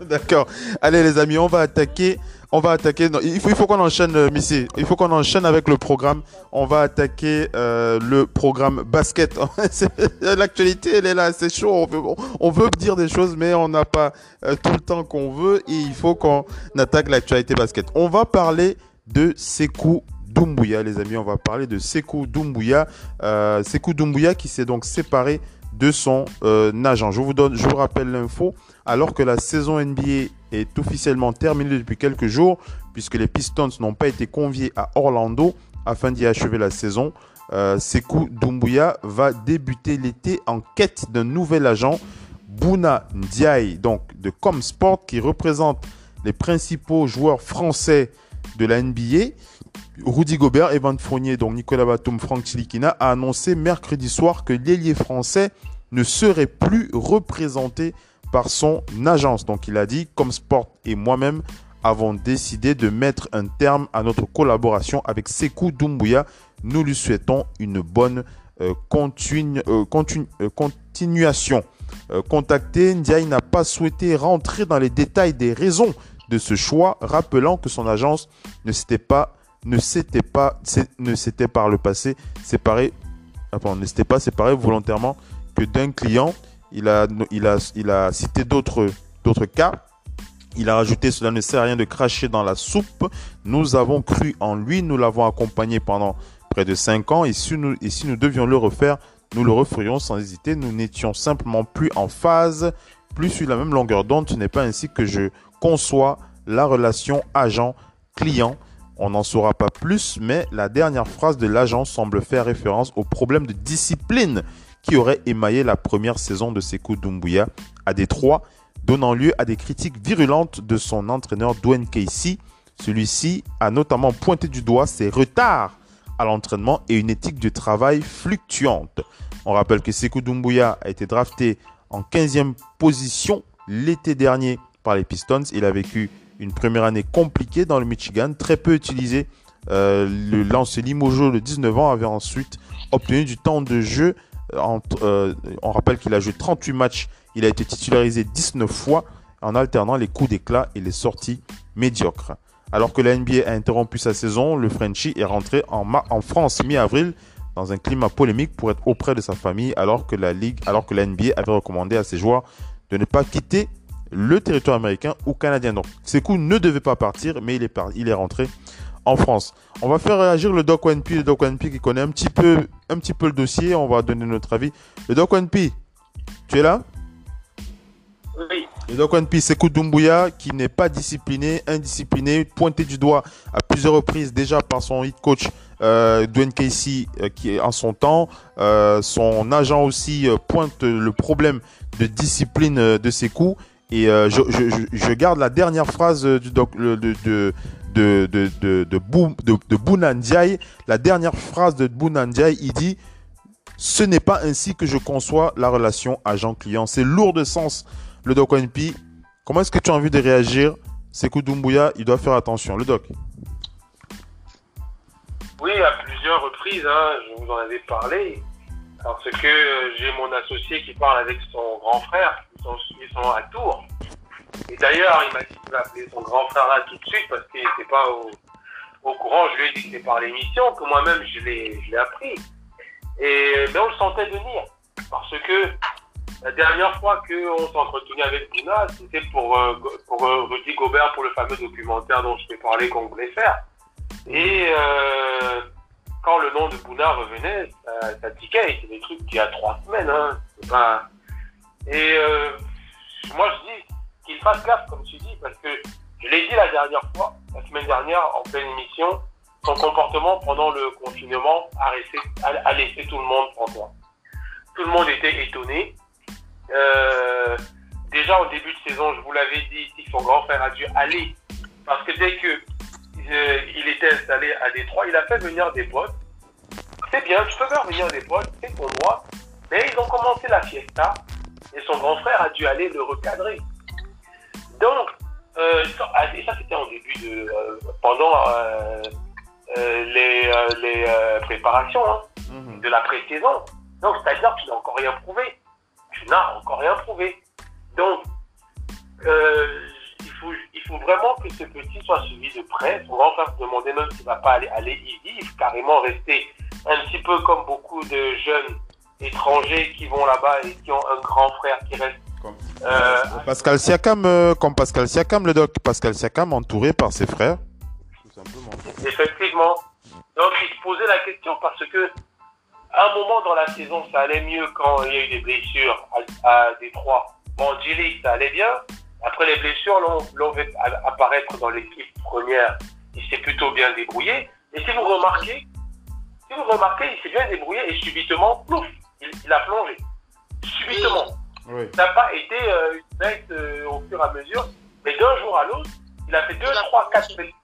D'accord. Allez, les amis, on va attaquer on va attaquer. il faut, il faut qu'on enchaîne, euh, Missy. Il faut qu'on enchaîne avec le programme. On va attaquer euh, le programme basket. L'actualité, elle est là, c'est chaud. On veut, on veut, dire des choses, mais on n'a pas euh, tout le temps qu'on veut. Et il faut qu'on attaque l'actualité basket. On va parler de Sekou Doumbouya, les amis. On va parler de Sekou Doumbouya. Euh, Sekou Doumbouya qui s'est donc séparé de son euh, agent. Je vous donne, je vous rappelle l'info. Alors que la saison NBA est officiellement terminée depuis quelques jours, puisque les Pistons n'ont pas été conviés à Orlando afin d'y achever la saison, euh, Sekou Doumbouya va débuter l'été en quête d'un nouvel agent, Bouna Ndiaye, donc de Comsport, qui représente les principaux joueurs français de la NBA. Rudy Gobert, Evan Fournier, donc Nicolas Batum, Franck Tilikina, a annoncé mercredi soir que l'ailier français ne serait plus représenté par son agence. Donc il a dit, comme Sport et moi-même avons décidé de mettre un terme à notre collaboration avec Sekou Doumbouya. Nous lui souhaitons une bonne euh, euh, euh, continuation. contacté, Ndiaye n'a pas souhaité rentrer dans les détails des raisons de ce choix, rappelant que son agence ne s'était pas ne s'était pas ne s'était par le passé séparé ne s'était pas séparé volontairement que d'un client il a, il a, il a cité d'autres, d'autres cas. Il a rajouté cela ne sert à rien de cracher dans la soupe. Nous avons cru en lui, nous l'avons accompagné pendant près de 5 ans et si, nous, et si nous devions le refaire, nous le referions sans hésiter. Nous n'étions simplement plus en phase, plus sur la même longueur d'onde. Ce n'est pas ainsi que je conçois la relation agent-client. On n'en saura pas plus, mais la dernière phrase de l'agent semble faire référence au problème de discipline qui aurait émaillé la première saison de Sekou Doumbouya à Détroit, donnant lieu à des critiques virulentes de son entraîneur Dwayne Casey. Celui-ci a notamment pointé du doigt ses retards à l'entraînement et une éthique du travail fluctuante. On rappelle que Sekou Doumbouya a été drafté en 15e position l'été dernier par les Pistons. Il a vécu une première année compliquée dans le Michigan, très peu utilisé. Euh, le lance Limojo de 19 ans avait ensuite obtenu du temps de jeu euh, on rappelle qu'il a joué 38 matchs, il a été titularisé 19 fois en alternant les coups d'éclat et les sorties médiocres. Alors que la NBA a interrompu sa saison, le Frenchie est rentré en, en France mi-avril dans un climat polémique pour être auprès de sa famille alors que la ligue, alors que la NBA avait recommandé à ses joueurs de ne pas quitter le territoire américain ou canadien. Donc, Sekou ne devait pas partir, mais il est, il est rentré en France. On va faire réagir le Doc One le Doc One qui connaît un petit peu, un petit peu le dossier. On va donner notre avis. Le Doc One tu es là? Oui. Le Doc One P, c'est Doumbouya qui n'est pas discipliné, indiscipliné, pointé du doigt à plusieurs reprises déjà par son hit coach euh, Dwayne Casey euh, qui est en son temps. Euh, son agent aussi pointe le problème de discipline de ses Et je, je, je, garde la dernière phrase doc, de, de, de, de, de, de, La dernière phrase de Bounandiaï, il dit Ce n'est pas ainsi que je conçois la relation agent-client. C'est lourd de sens, le Doc NP. Comment est-ce que tu as envie de réagir? Sekou Doumbouya, il doit faire attention. Le Doc Oui, à plusieurs reprises, hein, je vous en avais parlé. Parce que euh, j'ai mon associé qui parle avec son grand frère, ils sont, sont à Tours. Et d'ailleurs, il m'a dit qu'il appeler son grand frère là tout de suite parce qu'il n'était pas au, au courant, je lui ai dit que c'était par l'émission, que moi-même je l'ai je l'ai appris. Et mais on le sentait venir. Parce que la dernière fois qu'on s'est entretenu avec Bouna, c'était pour, euh, pour euh, Rudy Gobert, pour le fameux documentaire dont je t'ai parlé qu'on voulait faire. Et euh, le nom de Bouna revenait, ça, ça tiquait. C'est des trucs y a trois semaines. Hein. Et euh, moi, je dis qu'il fasse gaffe, comme tu dis, parce que je l'ai dit la dernière fois, la semaine dernière, en pleine émission, son comportement pendant le confinement a, laissé tout le monde en toi. Tout le monde était étonné. Euh, déjà au début de saison, je vous l'avais dit son grand frère a dû aller. Parce que dès que euh, il était installé à Détroit, il a fait venir des potes. C'est bien, tu peux faire venir des potes, c'est ton droit. Mais ils ont commencé la fiesta et son grand frère a dû aller le recadrer. Donc, euh, ça, ah, et ça c'était en début de. euh, pendant les, les préparations hein, Mhm. de la pré-saison. Donc, c'est-à-dire que tu n'as encore rien prouvé. Tu n'as encore rien prouvé. Donc, euh, faut, il faut vraiment que ce petit soit suivi de près. Grand frère se demandait même s'il ne va pas aller, aller y vivre, carrément rester un petit peu comme beaucoup de jeunes étrangers qui vont là-bas et qui ont un grand frère qui reste. Comme- Euh, Pascal Siakam, euh, comme Pascal Siakam, le doc. Pascal Siakam entouré par ses frères. Tout simplement. Effectivement. Donc, il se posait la question parce que, à un moment dans la saison, ça allait mieux quand il y a eu des blessures à, à Détroit. Bon, Gilly, ça allait bien. Après les blessures, l'on a- apparaître dans l'équipe première. Il s'est plutôt bien débrouillé. Et si vous remarquez, si vous remarquez, il s'est bien débrouillé et subitement, plouf, il, il a plongé. Subitement. Oui. Ça n'a pas été euh, une baisse euh, au fur et à mesure, mais d'un jour à l'autre, il a fait 2, 3, 4 et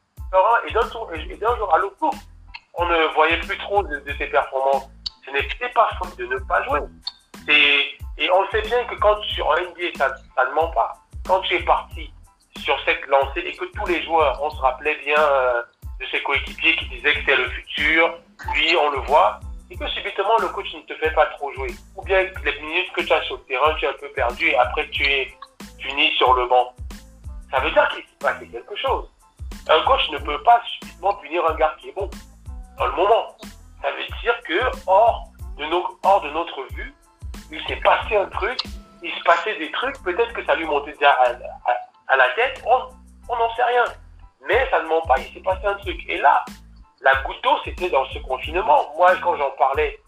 d'un tour- et d'un jour à l'autre, pouf, on ne voyait plus trop de, de ses performances. Ce n'était pas faute de ne pas jouer. Et on sait bien que quand tu en NBA, ça, ça ne ment pas. Quand tu es parti sur cette lancée et que tous les joueurs, on se rappelait bien euh, de ses coéquipiers qui disaient que c'est le futur, lui, on le voit, et que subitement le coach ne te fait pas trop jouer. Ou bien les minutes que tu as sur le terrain, tu es un peu perdu et après tu es fini sur le banc. Ça veut dire qu'il s'est passé quelque chose. Un coach ne peut pas subitement punir un gars qui est bon dans le moment. Ça veut dire que hors de notre vue, il s'est passé un truc, il se passait des trucs, peut-être que ça lui montait déjà à, à- à la tête, on n'en sait rien. Mais ça ne ment pas, il s'est passé un truc. Et là, la goutte d'eau, c'était dans ce confinement. Moi, quand j'en parlais,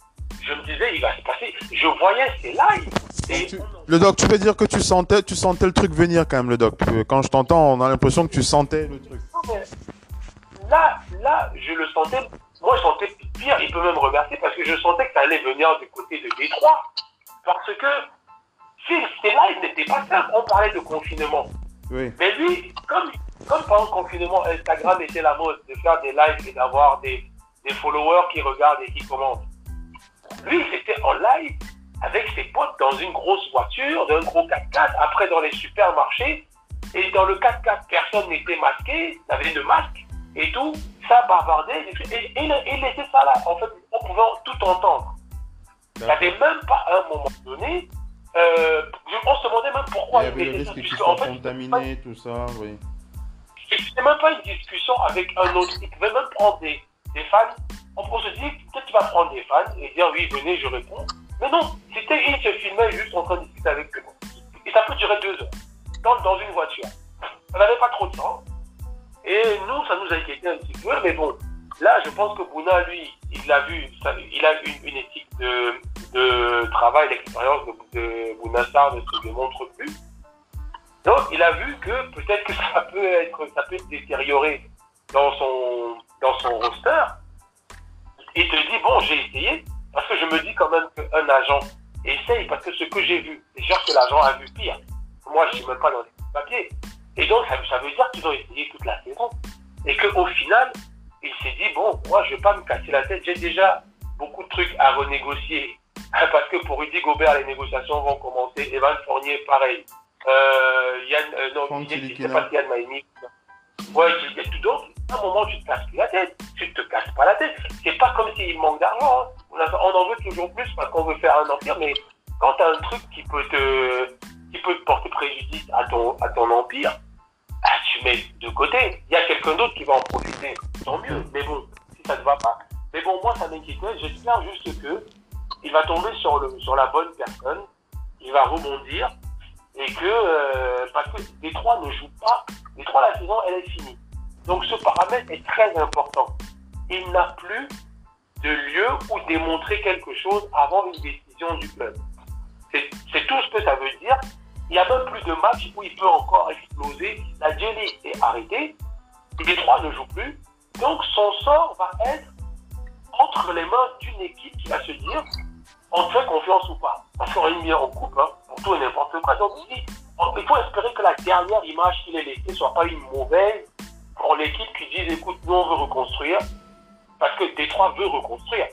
je me disais, il va se passer. Je voyais, c'est live. Et Tu- Le doc, tu peux dire que tu sentais, tu sentais le truc venir quand même, le doc. Euh, Quand je t'entends, on a l'impression que tu sentais le truc. Non, mais Là, là, je le sentais. Moi, je sentais pire. Il peut même remercier parce que je sentais que ça allait venir du côté de Détroit. Parce que si ces lives n'étaient pas simples, on parlait de confinement. Oui. Mais lui, comme, comme pendant le confinement, Instagram était la mode de faire des lives et d'avoir des, des followers qui regardent et qui commentent. Lui, c'était en live avec ses potes dans une grosse voiture, dans un gros 4x4, après dans les supermarchés. Et dans le 4x4, personne n'était masqué, n'avait de masque et tout. Ça bavardait. Et, il- il laissait ça là. En fait, on pouvait tout entendre. Il n'y avait même pas à un moment donné. Euh, on se demandait même pourquoi Il y avait le risque ça. qu'il Puisque, soit en fait, contaminé, tout ça, oui. c'était même pas une discussion avec un autre. Il pouvait même prendre des, des fans. On, on se dit, peut-être qu'il va prendre des fans et dire oui, venez, je réponds. Mais non, c'était, il se filmait juste en train de discuter avec eux. Et ça peut durer deux heures dans, dans une voiture. On n'avait pas trop de temps. Et nous, ça nous a inquiété un petit peu. Mais bon, là, je pense que Bouna, lui, il a vu, il a une, éthique de, de travail, l'expérience de, de Bouna Sarr ne se démontre plus. Donc, il a vu que peut-être que ça peut être, ça peut être détérioré dans son, dans son roster. Il te dit, bon, j'ai essayé, parce que je me dis quand même qu'un agent essaye, parce que ce que j'ai vu, déjà que l'agent a vu pire. Moi, je suis même pas dans les papiers. Et donc, ça, ça veut dire qu'ils ont essayé toute la saison. Et qu'au final, il s'est dit, bon, moi, je vais pas me casser la tête. J'ai déjà beaucoup de trucs à renégocier. Parce que pour Rudy Gobert, les négociations vont commencer. Evan Fournier, pareil. Euh, Yann, euh, non, je sais pas Yann Maïmi. Ouais, il tout d'autre. À un moment, tu te casses plus la tête. Tu te casses pas la tête. C'est pas comme s'il manque d'argent. hein. On, on en veut toujours plus parce qu'on veut faire un empire, mais quand tu as un truc qui peut te, qui peut te porter préjudice à ton, à ton empire, ah, tu mets de côté. Il y a quelqu'un d'autre qui va en profiter. Tant mieux. Mais bon, si ça ne va pas. Mais bon, moi, ça m'inquiétait. J'espère juste que il va tomber sur, le, sur la bonne personne. Il va rebondir. Et que, euh, parce que Détroit ne joue pas. Détroit, la saison, elle est finie. Donc, ce paramètre est très important. Il n'a plus de lieu où démontrer quelque chose avant une décision du club. C'est tout ce que ça veut dire. Il n'y a même plus de match où il peut encore exploser. La J-League est arrêtée. Les trois ne jouent plus. Donc son sort va être entre les mains d'une équipe qui va se dire on fait confiance ou pas. On fera une meilleure coupe hein, pour tout et n'importe quoi. Donc il faut espérer que la dernière image qu'il ait laissée soit pas une mauvaise pour l'équipe qui dit écoute, nous on veut reconstruire. Parce que Détroit veut reconstruire.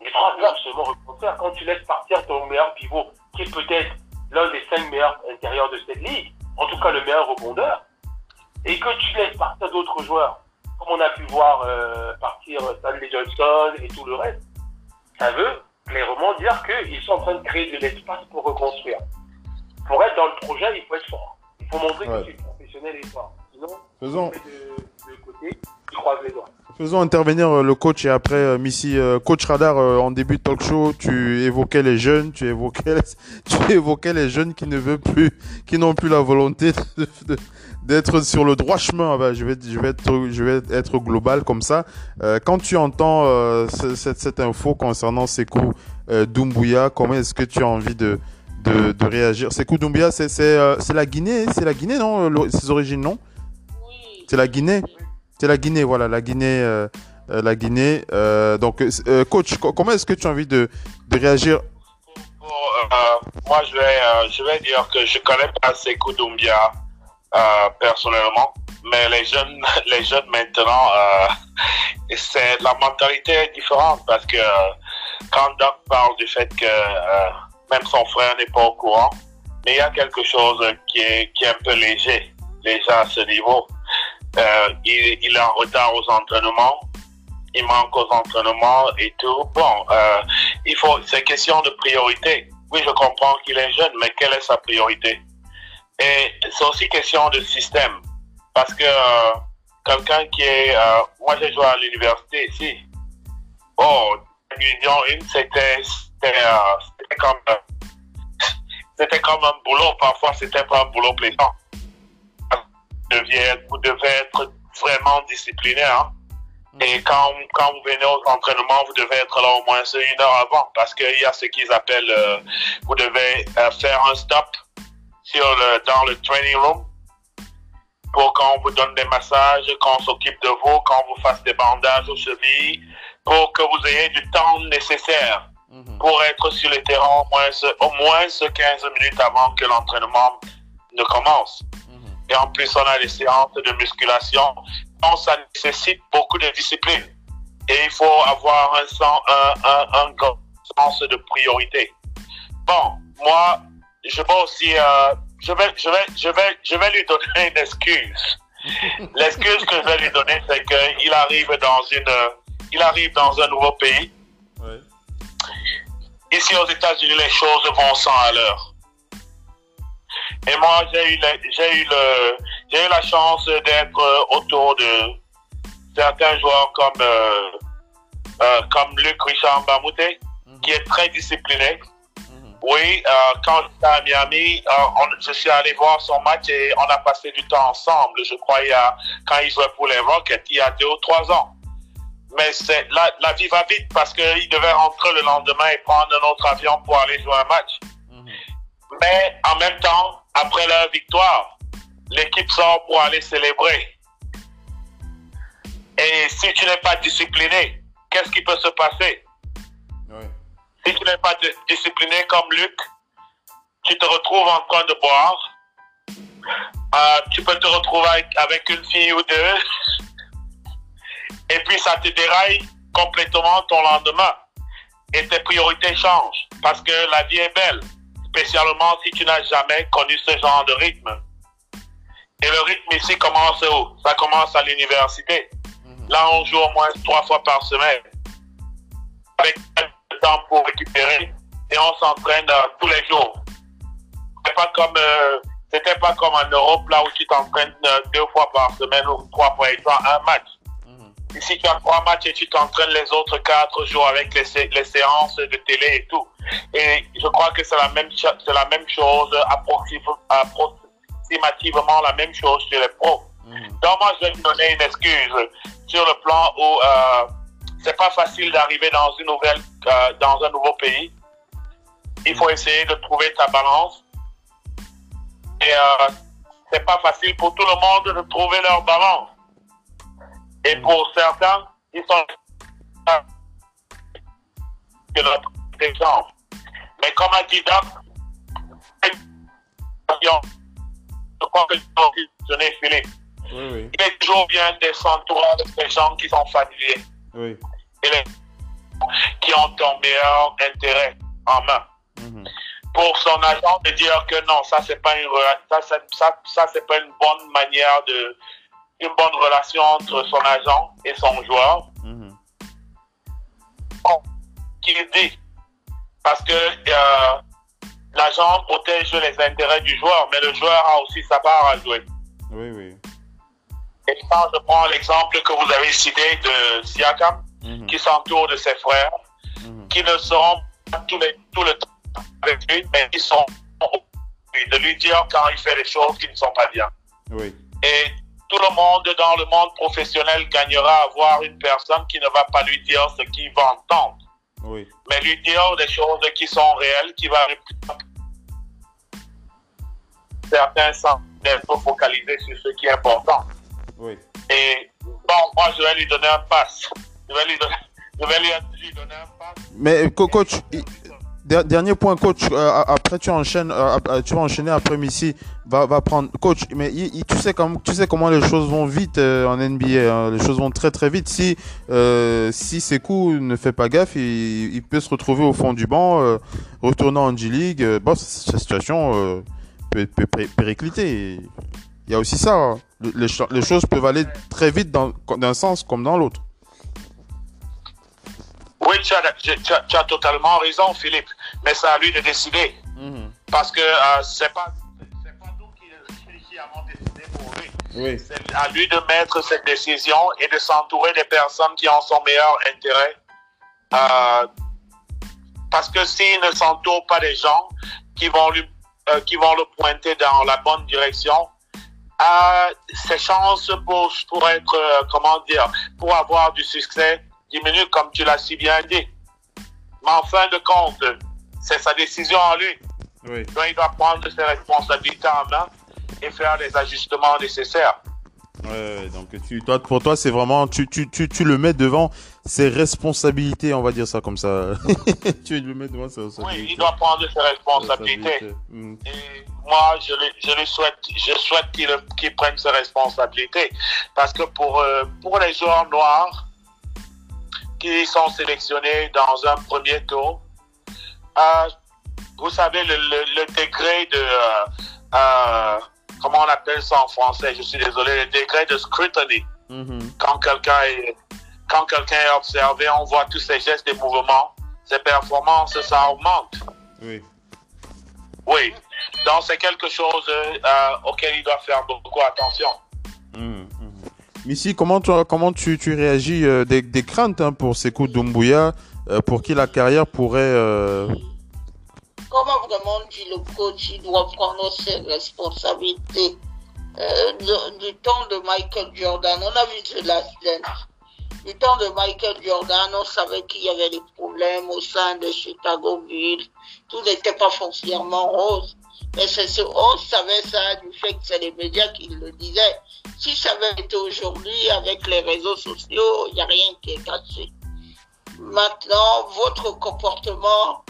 Détroit veut absolument reconstruire. Quand tu laisses partir ton meilleur pivot, qui est peut-être l'un des cinq meilleurs intérieurs de cette ligue, en tout cas le meilleur rebondeur, et que tu laisses partir d'autres joueurs, comme on a pu voir euh, partir Stanley Johnson et tout le reste, ça veut clairement dire qu'ils sont en train de créer de l'espace pour reconstruire. Pour être dans le projet, il faut être fort. Il faut montrer que tu es professionnel et fort. Sinon, Faisons. de, de côté, tu croises les doigts. Faisons intervenir euh, le coach et après euh, Missy, euh, coach Radar en début de talk show, tu évoquais les jeunes, tu évoquais, les, tu évoquais les jeunes qui ne veulent plus, qui n'ont plus la volonté d'être sur le droit chemin. Ah bah, je vais, je vais être, je vais être global comme ça. quand tu entends cette, cette info concernant Sekou Doumbouya, comment est-ce que tu as envie de, de, de réagir? Sekou Doumbouya, c'est, c'est, c'est la Guinée, c'est la Guinée, non? Ses origines, non? C'est la Guinée? C'est la Guinée, voilà, la Guinée, euh, euh, la Guinée. Euh, donc, coach, comment est-ce que tu as envie de, de réagir? Moi, je vais, je vais dire que je connais pas Sekou Doumbia personnellement, mais les jeunes, les jeunes maintenant, c'est la mentalité est différente parce que quand Doc parle du fait que même son frère n'est pas au courant, mais il y a quelque chose qui est, qui est un peu léger déjà à ce niveau. Euh, il, est en retard aux entraînements, il manque aux entraînements et tout. Bon, euh, il faut, c'est question de priorité. Oui, je comprends qu'il est jeune, mais quelle est sa priorité? Et c'est aussi question de système, parce que euh, quelqu'un qui est, moi j'ai joué à l'université ici. Oh, 1, c'était, c'était, c'était comme, c'était comme un boulot. Parfois, c'était pas un boulot plaisant vous devez être vraiment discipliné. Hein? Et quand, quand vous venez aux entraînements, vous devez être là au moins une heure avant parce qu'il y a ce qu'ils appellent, euh, vous devez euh, faire un stop sur le, dans le training room pour qu'on vous donne des massages, qu'on s'occupe de vous, qu'on vous fasse des bandages aux chevilles, pour que vous ayez du temps nécessaire pour être sur le terrain au moins, au moins 15 minutes avant que l'entraînement ne commence. Et en plus, on a les séances de musculation. Donc, ça nécessite beaucoup de discipline. Et il faut avoir un, sens, un, un, un grand sens de priorité. Bon, moi, je vais aussi, euh, je vais, je vais, je vais, je vais lui donner une excuse. L'excuse que je vais lui donner, c'est qu'il arrive dans une, il arrive dans un nouveau pays. Ici aux États-Unis, les choses vont sans à l'heure. Et moi, j'ai eu, j'ai eu, le, j'ai eu la chance d'être autour de certains joueurs comme, euh, euh, comme Luc Richard Bamouté, -hmm. qui est très discipliné. -hmm. Oui, euh, quand j'étais à Miami, on, je suis allé voir son match et on a passé du temps ensemble. Je crois il y a, quand il jouait pour les Rockets, il y a deux ou trois ans. Mais c'est, la, la vie va vite parce qu'il devait rentrer le lendemain et prendre un autre avion pour aller jouer un match. -hmm. Mais en même temps, après leur victoire, l'équipe sort pour aller célébrer. Et si tu n'es pas discipliné, qu'est-ce qui peut se passer? Oui. Si tu n'es pas discipliné comme Luc, tu te retrouves en train de boire. Euh, tu peux te retrouver avec, avec, une fille ou deux. Et puis ça te déraille complètement ton lendemain. Et tes priorités changent. Parce que la vie est belle spécialement si tu n'as jamais connu ce genre de rythme. Et le rythme ici commence où? Ça commence à l'université. -hmm. Là, on joue au moins trois fois par semaine. Avec le temps pour récupérer. Et on s'entraîne euh, tous les jours. C'est pas comme euh, C'était pas comme en Europe, là où tu t'entraînes euh, deux fois par semaine ou trois fois et toi un match. Ici, tu as trois matchs et tu t'entraînes les autres quatre jours avec les, sé- les séances de télé et tout. Et je crois que c'est la même, c'est la même chose, approxi- approximativement la même chose chez les pros. Donc, moi, je vais te donner une excuse sur le plan où euh, c'est pas facile d'arriver dans une nouvelle, euh, dans un nouveau pays. Il faut essayer de trouver ta balance. Et euh, c'est pas facile pour tout le monde de trouver leur balance. Et pour certains, ils sont que notre exemple. Mais comme a dit Doc, je crois que je donné Philippe. Oui, oui, Il est toujours bien de s'entourer de ces gens qui sont familiers oui. et les- qui ont ton meilleur intérêt en main. Mhm. Pour son agent de dire que non, ça c'est pas une ça, c'est- ça, ça c'est pas une bonne manière de une bonne relation entre son agent et son joueur. Mhm. Qu'il dit parce que euh, l'agent protège les intérêts du joueur, mais le joueur a aussi sa part à jouer. Oui, oui. Et quand je prends l'exemple que vous avez cité de Siakam, Mhm. qui s'entoure de ses frères, Mhm. qui ne seront pas tous les, tout le temps avec lui, mais qui sont de lui dire quand il fait des choses qui ne sont pas bien. Oui. Et tout le monde dans le monde professionnel gagnera à avoir une personne qui ne va pas lui dire ce qu'il va entendre, Oui. mais lui dire des choses qui sont réelles, qui va certains sans être focalisés sur ce qui est important. Oui. Et bon, moi, je vais lui donner un pass. Je vais lui donner, je vais lui, donner un pass. Mais co- coach, dernier point, coach. euh, après, tu enchaînes, euh, tu vas enchaîner après Missy. Va, va prendre, coach. Mais il- il- tu sais comment, tu sais comment les choses vont vite euh, en NBA. hein, les choses vont très très vite. Si euh, si Sekou ne fait pas gaffe, il, il peut se retrouver au fond du banc, euh, retourner en G League. Euh, bon, cette situation euh, peut, peut pé- péricliter. Il y a aussi ça. hein. Le- Les, cho- les choses peuvent aller très vite dans d'un sens comme dans l'autre. Oui, tu as, tu as- tu as totalement raison, Philippe. Mais c'est à lui de décider. Parce que c'est pas, Oui. C'est à lui de mettre cette décision et de s'entourer des personnes qui ont son meilleur intérêt. Euh, parce que s'il ne s'entoure pas des gens qui vont, lui, euh, qui vont le pointer dans la bonne direction, euh, ses chances pour, pour être, euh, comment dire, pour avoir du succès diminuent, comme tu l'as si bien dit. Mais en fin de compte, c'est sa décision à lui. Oui. Donc, il doit prendre ses responsabilités en main et faire les ajustements nécessaires. Ouais, donc tu, toi, pour toi, c'est vraiment, tu, tu, tu, tu le mets devant ses responsabilités, on va dire ça comme ça. tu le mets devant ses Oui, responsabilités. il doit prendre ses responsabilités. Et moi, je, lui souhaite, je souhaite qu'il qu'il prenne ses responsabilités. Parce que pour, euh, pour les joueurs noirs qui sont sélectionnés dans un premier tour, euh, vous savez, le, le, le degré de... euh, comment on appelle ça en français? Je suis désolé, le degré de scrutiny. Mhm. quand quelqu'un est, quand quelqu'un est observé, on voit tous ses gestes et mouvements, ses performances, ça augmente. Oui. Oui. Donc, c'est quelque chose euh, auquel il doit faire beaucoup attention. Mhm, mhm. Missy, comment tu, comment tu, tu réagis euh, des, des craintes hein, pour Sekou Doumbouya, euh, pour qui la carrière pourrait... Comme a vraiment dit le coach, il doit prendre ses responsabilités. Euh, du temps de Michael Jordan, on a vu de la Du temps de Michael Jordan, on savait qu'il y avait des problèmes au sein de Chicago Bulls. Tout n'était pas foncièrement rose. Mais ce, on savait ça du fait que c'est les médias qui le disaient. Si ça avait été aujourd'hui avec les réseaux sociaux, il n'y a rien qui est caché. Maintenant, votre comportement,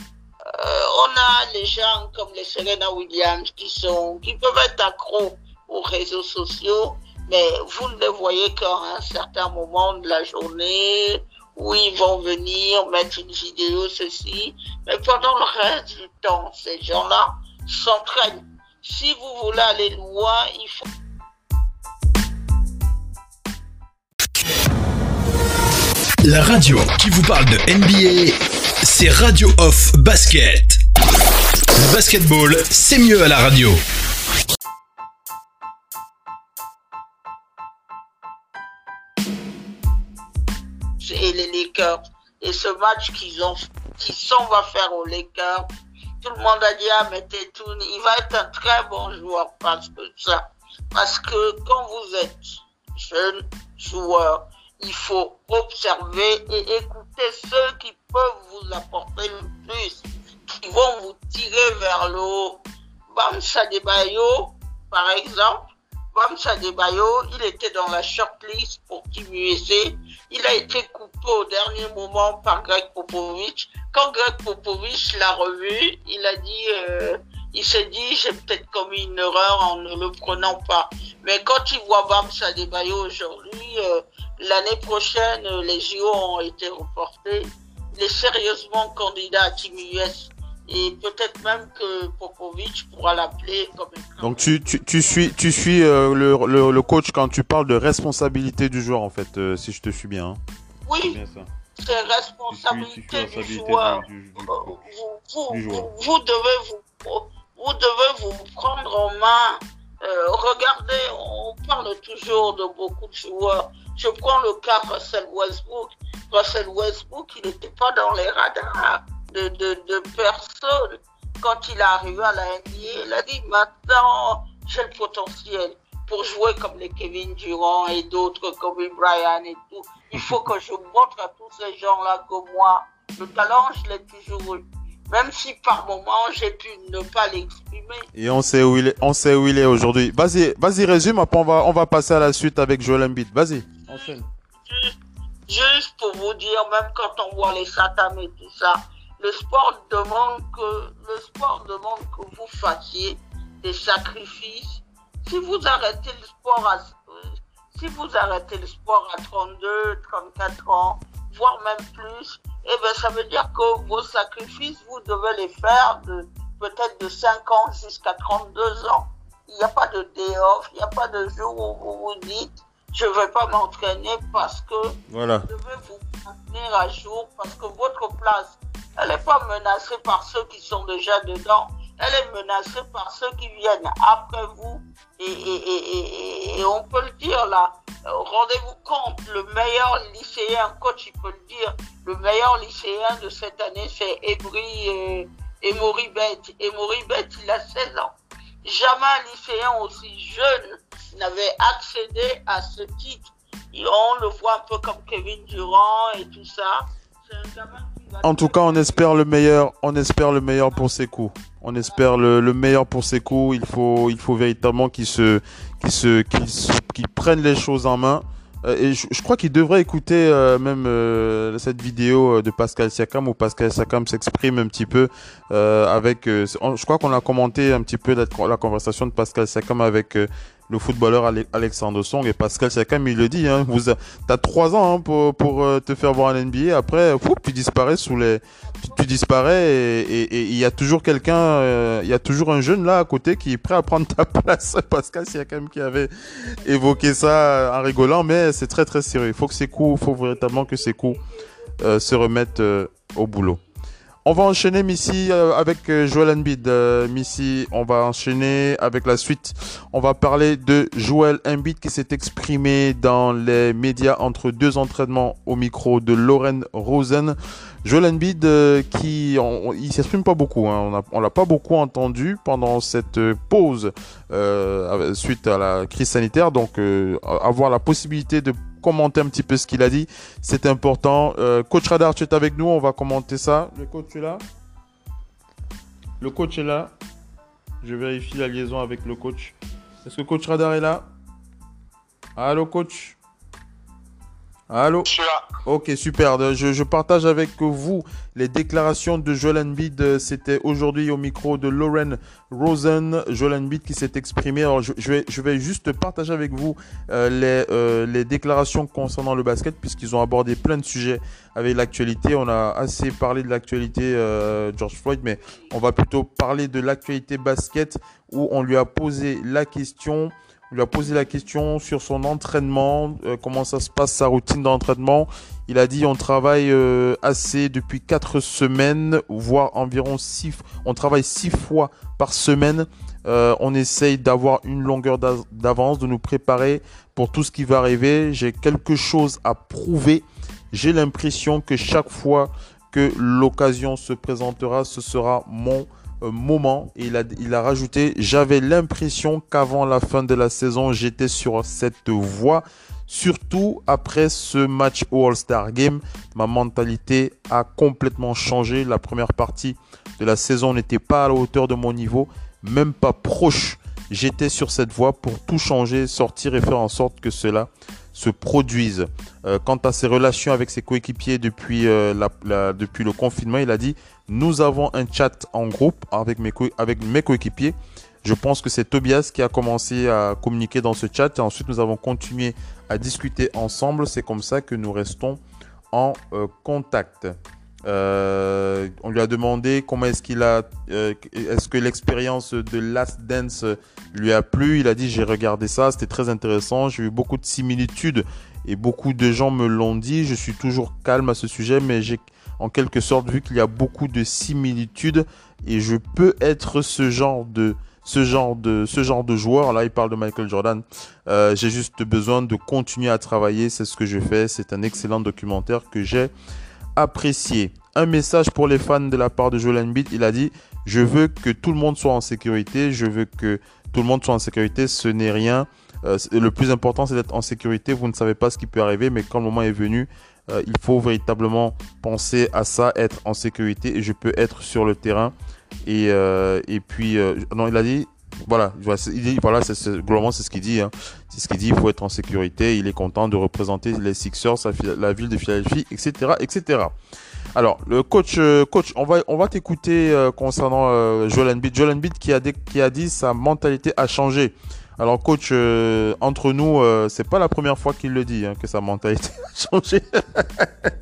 on a les gens comme les Serena Williams qui sont, qui peuvent être accros aux réseaux sociaux, mais vous ne les voyez qu'à un certain moment de la journée où ils vont venir mettre une vidéo, ceci. Mais pendant le reste du temps, ces gens-là s'entraînent. Si vous voulez aller loin, il faut La radio qui vous parle de NBA, c'est Radio Off Basket. Basketball, c'est mieux à la radio. Et les Lakers, et ce match qu'ils ont, qu'ils s'en va faire aux Lakers, tout le monde a dit, ah, mais Tétoun, il va être un très bon joueur parce que ça. Parce que quand vous êtes jeune joueur, il faut observer et écouter ceux qui peuvent vous apporter plus, qui vont vous tirer vers le haut. Bam Sadebayo, par exemple, Bam Sadebayo, il était dans la shortlist pour Team USA. Il a été coupé au dernier moment par Greg Popovich. Quand Greg Popovich l'a revu, il a dit, euh, il s'est dit, j'ai peut-être commis une erreur en ne le prenant pas. Mais quand il voit Bam Sadebayo aujourd'hui, euh, l'année prochaine, les JO ont été reportés. Il est sérieusement candidat à Team US et peut-être même que Popovic pourra l'appeler comme Donc tu, tu, tu suis, tu suis euh, le, le, le, coach quand tu parles de responsabilité du joueur en fait, euh, si je te suis bien. Hein. Oui, c'est responsabilité du joueur. Du, vous, vous, vous, devez vous, vous devez vous prendre en main. Euh, regardez, on parle toujours de beaucoup de joueurs. Je prends le cas Russell Westbrook. Russell Westbrook, il n'était pas dans les radars de, de, personnes. Quand il est arrivé à la NBA, il a dit maintenant j'ai le potentiel pour jouer comme les Kevin Durant et d'autres, comme Brian et tout. Il faut que je montre à tous ces gens-là que moi, le talent, je l'ai toujours eu. Même si par moment j'ai pu ne pas l'exprimer. Et on sait où il est, on sait où il est aujourd'hui. Vas-y, vas-y, résume, après on va, on va passer à la suite avec Joel Embiid. Vas-y, Juste, pour vous dire, même quand on voit les Satam et tout ça, le sport demande que, le sport demande que vous fassiez des sacrifices. Si vous arrêtez le sport à, si vous arrêtez le sport à 32, 34 ans, voire même plus, eh ben, ça veut dire que vos sacrifices, vous devez les faire de, peut-être de 5 ans jusqu'à 32 ans. Il n'y a pas de day off, il n'y a pas de jour où vous vous dites, je ne vais pas m'entraîner parce que voilà. je vais vous maintenir à jour, parce que votre place elle n'est pas menacée par ceux qui sont déjà dedans. Elle est menacée par ceux qui viennent après vous. Et, on peut le dire là. Rendez-vous compte, le meilleur lycéen, coach, il peut le dire, le meilleur lycéen de cette année, c'est Ebri euh, Emoribet. Emoribet, il a 16 ans. Jamais un lycéen aussi jeune n'avait accédé à ce titre. Et on le voit un peu comme Kevin Durant et tout ça. En tout cas, on espère le meilleur. On espère le meilleur pour ses coups. On espère le, meilleur pour ses coups. Il faut, il faut véritablement qu'il se, qu'il se, qu'il prenne les choses en main. Euh, et je, crois qu'il devrait écouter euh, même euh, cette vidéo de Pascal Siakam où Pascal Siakam s'exprime un petit peu avec. je crois qu'on a commenté un petit peu la, la conversation de Pascal Siakam avec le footballeur Alexandre Song et Pascal Siakam, il le dit, hein, vous as trois ans hein, pour, pour euh, te faire voir un NBA. Après, tu disparais sous les, tu, disparais et il y a toujours quelqu'un, euh, il y a toujours un jeune là à côté qui est prêt à prendre ta place. Pascal Siakam qui avait évoqué ça en rigolant, mais c'est très très sérieux. Il faut que ces coups, faut véritablement que ces coups euh, se remettent au boulot. On va enchaîner Missy euh, avec euh, Joel Embiid. Euh, Missy, on va enchaîner avec la suite. On va parler de Joel Embiid qui s'est exprimé dans les médias entre deux entraînements au micro de Lauren Rosen. Joel Embiid qui il s'exprime pas beaucoup. Hein. On, l'a pas beaucoup entendu pendant cette pause suite à la crise sanitaire. Donc avoir la possibilité de commenter un petit peu ce qu'il a dit. C'est important. Euh, coach Radar, tu es avec nous. On va commenter ça. Le coach est là. Le coach est là. Je vérifie la liaison avec le coach. Est-ce que coach Radar est là? Allô, coach? Allô Je suis là. Ok, super. Je, je, partage avec vous les déclarations de Joel Embiid. C'était aujourd'hui au micro de Lauren Rosen. Joel Embiid qui s'est exprimé. Alors, je, je, vais, je vais juste partager avec vous euh, les, euh, les déclarations concernant le basket puisqu'ils ont abordé plein de sujets avec l'actualité. On a assez parlé de l'actualité euh, George Floyd, mais on va plutôt parler de l'actualité basket où on lui a posé la question il lui a posé la question sur son entraînement, euh, comment ça se passe sa routine d'entraînement. Il a dit on travaille euh, assez depuis quatre semaines, voire environ six. On travaille six fois par semaine. Euh, on essaye d'avoir une longueur d'avance, de nous préparer pour tout ce qui va arriver. J'ai quelque chose à prouver J'ai l'impression que chaque fois que l'occasion se présentera, ce sera mon moment. il a, il a rajouté, j'avais l'impression qu'avant la fin de la saison, j'étais sur cette voie. Surtout après ce match All-Star Game, ma mentalité a complètement changé. La première partie de la saison n'était pas à la hauteur de mon niveau, même pas proche. J'étais sur cette voie pour tout changer, sortir et faire en sorte que cela se produise. Euh, quant à ses relations avec ses coéquipiers depuis, euh, depuis le confinement, il a dit Nous avons un chat en groupe avec mes, avec mes coéquipiers. Je pense que c'est Tobias qui a commencé à communiquer dans ce chat et ensuite nous avons continué à discuter ensemble. C'est comme ça que nous restons en euh, contact. Euh, on lui a demandé comment est-ce qu'il a, euh, est-ce que l'expérience de Last Dance lui a plu. Il a dit j'ai regardé ça, c'était très intéressant. J'ai eu beaucoup de similitudes et beaucoup de gens me l'ont dit. Je suis toujours calme à ce sujet, mais j'ai en quelque sorte vu qu'il y a beaucoup de similitudes et je peux être ce genre de ce genre de ce genre de joueur là il parle de Michael Jordan euh, j'ai juste besoin de continuer à travailler c'est ce que je fais c'est un excellent documentaire que j'ai apprécié. Un message pour les fans de la part de Joel Embiid. Il a dit Je veux que tout le monde soit en sécurité. Je veux que tout le monde soit en sécurité. Ce n'est rien. Euh, le plus important, c'est d'être en sécurité. Vous ne savez pas ce qui peut arriver, mais quand le moment est venu, euh, il faut véritablement penser à ça, être en sécurité. Et je peux être sur le terrain. Et, euh, et puis, non, il a dit voilà, il dit, voilà, c'est, globalement, c'est ce qu'il dit. Hein. C'est ce qu'il dit. Il faut être en sécurité. Il est content de représenter les Sixers, la ville de Philadelphie, etc., etc. Alors, le coach, euh, coach, on va, on va t'écouter euh, concernant euh, Joel Embiid. Joel Embiid qui a, qui a dit sa mentalité a changé. Alors, coach, entre nous, c'est pas la première fois qu'il le dit, hein, que sa mentalité a changé.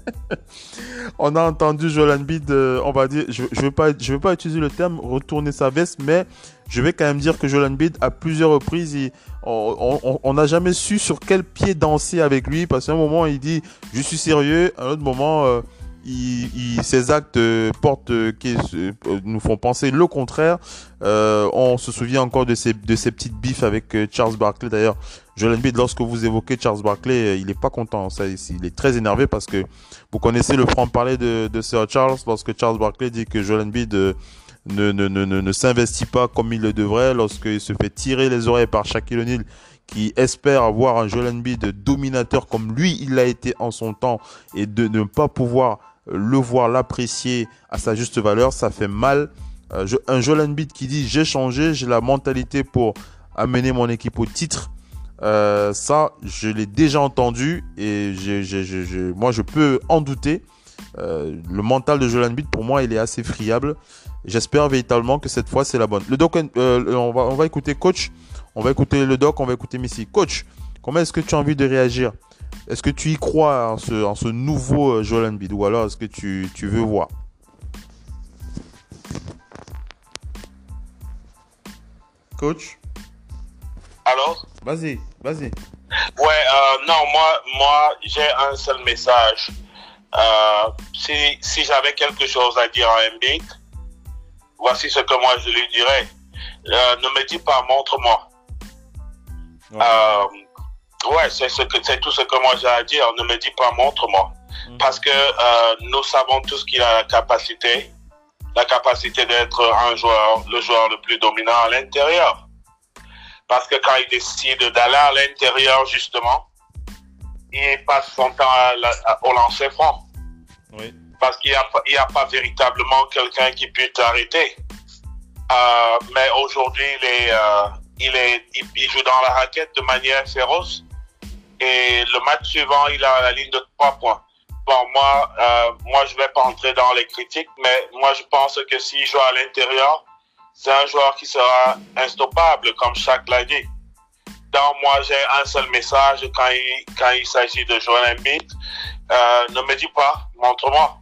on a entendu Joel Embiid, on va dire, je, je vais pas, je vais pas utiliser le terme retourner sa veste, mais je vais quand même dire que Joel Embiid, à plusieurs reprises, on n'a jamais su sur quel pied danser avec lui, parce qu'à un moment, il dit, je suis sérieux, à un autre moment, euh, il, ses actes euh, portent, euh, qui nous font penser le contraire. on se souvient encore de ces, de petites bifs avec Charles Barkley. D'ailleurs, Joel Embiid, lorsque vous évoquez Charles Barkley, il est pas content. Ça, il est très énervé parce que vous connaissez le franc-parler de, de Sir Charles lorsque Charles Barkley dit que Joel Embiid ne, ne, ne, ne, s'investit pas comme il le devrait, lorsqu'il se fait tirer les oreilles par Shaquille O'Neal, qui espère avoir un Joel Embiid dominateur comme lui il l'a été en son temps, et de ne pas pouvoir le voir, l'apprécier à sa juste valeur, ça fait mal. Euh, un Joel Embiid qui dit j'ai changé, j'ai la mentalité pour amener mon équipe au titre. Euh, ça, je l'ai déjà entendu et je, moi je peux en douter. Euh, le mental de Joel Embiid pour moi il est assez friable. J'espère véritablement que cette fois c'est la bonne. Le doc, euh, on, va, on va écouter coach, on va écouter le doc, on va écouter Missy. Coach, comment est-ce que tu as envie de réagir? Est-ce que tu y crois en ce, en ce nouveau euh, Joel Embiid? Ou alors est-ce que tu, tu veux voir? Coach? Alors Vas-y, vas-y. Ouais, euh, non, moi, moi j'ai un seul message. si, si j'avais quelque chose à dire à Embiid, voici ce que moi je lui dirais. Euh, ne me dis pas, montre-moi. Ouais, euh, c'est tout ce que moi j'ai à dire. Ne me dis pas, montre-moi. Mhm. Parce que euh, nous savons tous qu'il a la capacité, la capacité d'être un joueur, le joueur le plus dominant à l'intérieur. Parce que quand il décide d'aller à l'intérieur, justement, il passe son temps au lancer franc. Oui parce qu'il n'y a, a, pas véritablement quelqu'un qui puisse t'arrêter. Euh, mais aujourd'hui, il, est, euh, il, est, il, joue dans la raquette de manière féroce. Et le match suivant, il a la ligne de trois points. Bon, moi, euh, moi, je vais pas entrer dans les critiques, mais moi, je pense que s'il joue à l'intérieur, c'est un joueur qui sera instoppable, comme chaque l'a dit. Donc, moi, j'ai un seul message quand il, quand il s'agit de jouer un beat. Euh, ne me dis pas, montre-moi.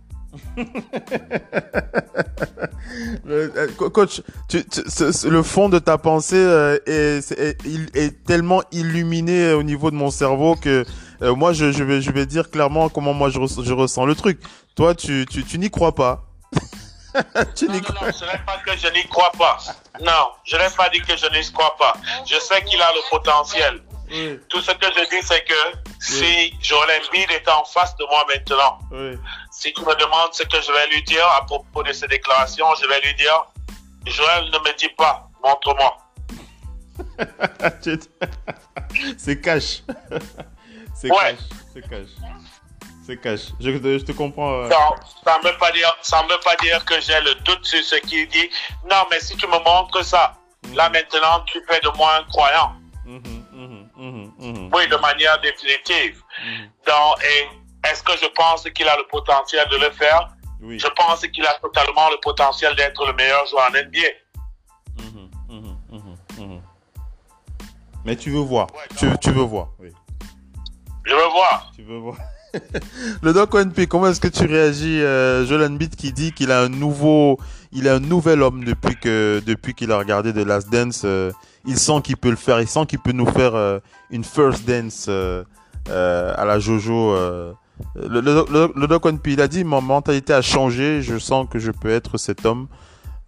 Euh, coach, le fond de ta pensée euh, est, tellement illuminé au niveau de mon cerveau que euh, moi, je, vais, je vais dire clairement comment moi je, ressens le truc. Toi, tu, tu, n'y crois pas. tu non, non, non, je n'ai pas que je n'y crois pas. Non, je n'ai pas dit que je n'y crois pas. Je sais qu'il a le potentiel. Tout ce que je dis, c'est que si Joel Embiid était en face de moi maintenant, si tu me demandes ce que je vais lui dire à propos de ses déclarations, je vais lui dire Joël, ne me dis pas, montre-moi. c'est cash. C'est cash. C'est cash. C'est cash. Je, je, te comprends. Euh. Ça ne veut, pas dire, ça veut pas dire que j'ai le doute sur ce qu'il dit. Non, mais si tu me montres ça, mhm. là maintenant, tu fais de moi un croyant. Mhm, mhm, oui, de manière définitive. Donc, est-ce que je pense qu'il a le potentiel de le faire? Oui. Je pense qu'il a totalement le potentiel d'être le meilleur joueur en NBA. Mais tu veux voir. tu, tu, veux voir, oui. Je veux voir. Tu veux voir. le Doc ONP, comment est-ce que tu réagis, euh, Jolan qui dit qu'il a un nouveau, il est un nouvel homme depuis que, depuis qu'il a regardé The Last Dance. Euh, il sent qu'il peut le faire, il sent qu'il peut nous faire euh, une first dance euh, à la Jojo. Le, Doc ONP, il a dit, ma mentalité a changé, je sens que je peux être cet homme.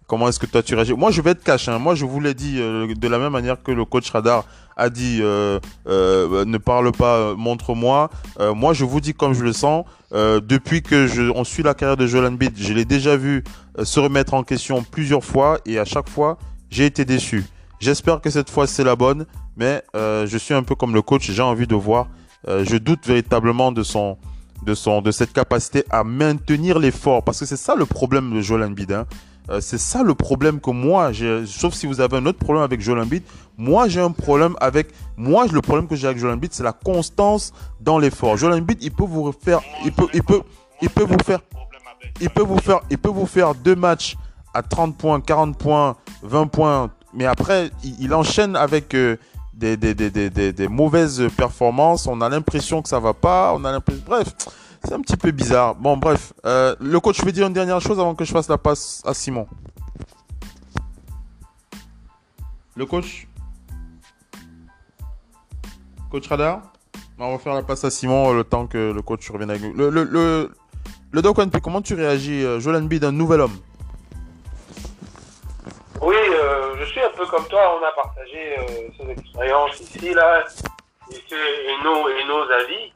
Comment est-ce que toi tu réagis? Moi, je vais être cash. Hein. Moi, je vous l'ai dit de la même manière que le coach Radar a dit euh, euh, ne parle pas, euh, montre-moi. moi, je vous dis comme je le sens. depuis que je, on suit la carrière de Joel Embiid, je l'ai déjà vu se remettre en question plusieurs fois et à chaque fois, j'ai été déçu. J'espère que cette fois c'est la bonne, mais je suis un peu comme le coach, j'ai envie de voir. je doute véritablement de son, de cette capacité à maintenir l'effort, parce que c'est ça le problème de Joel Embiid. Hein. Euh, c'est ça le problème que moi. Sauf si vous avez un autre problème avec Joel Embiid. Moi, j'ai un problème avec. Moi, le problème que j'ai avec Joel Embiid, c'est la constance dans l'effort. Joel Embiid, il peut vous faire. Il peut, il peut, il peut vous faire. Il peut vous faire. Il peut vous faire deux matchs à 30 points, 40 points, 20 points. Mais après, il, enchaîne avec. Euh, des, des, des, des, mauvaises performances, on a l'impression que ça va pas, on a l'impression, bref, c'est un petit peu bizarre. Bon, bref. Euh, le coach, je vais dire une dernière chose avant que je fasse la passe à Simon. Le coach? Coach Radar? On va faire la passe à Simon le temps que le coach revienne avec nous. Le, le, le, le Doc comment tu réagis euh, Joel Embiid, un nouvel homme? Comme toi. On a partagé euh, ses expériences ici, là, et, nos, et nos avis.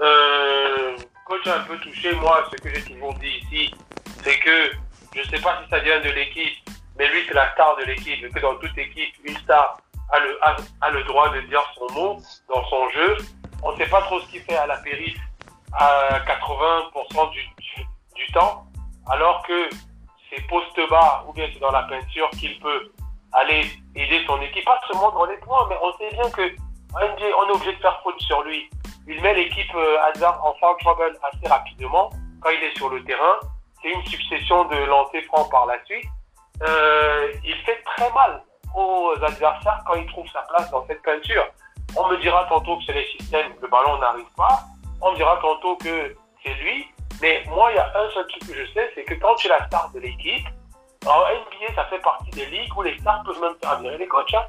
Euh, coach a un peu touché, moi, ce que j'ai toujours dit ici, c'est que je ne sais pas si ça vient de l'équipe, mais lui, c'est la star de l'équipe, et que dans toute équipe, une star a le, a, le droit de dire son mot dans son jeu. On ne sait pas trop ce qu'il fait à la périph' à 80% du, du, temps, alors que c'est poste bas ou bien c'est dans la peinture qu'il peut aller aider son équipe, pas seulement dans les points, mais on sait bien que on est obligé de faire faute sur lui il met l'équipe euh, Hazard en foul trouble assez rapidement quand il est sur le terrain. C'est une succession de lancers francs par la suite. Euh, il fait très mal aux adversaires quand il trouve sa place dans cette peinture. On me dira tantôt que c'est les systèmes, le ballon n'arrive pas. On me dira tantôt que c'est lui. Mais moi, il y a un seul truc que je sais, c'est que quand tu es la star de l'équipe, en NBA, ça fait partie des ligues où les stars peuvent même faire les coachs. Hein.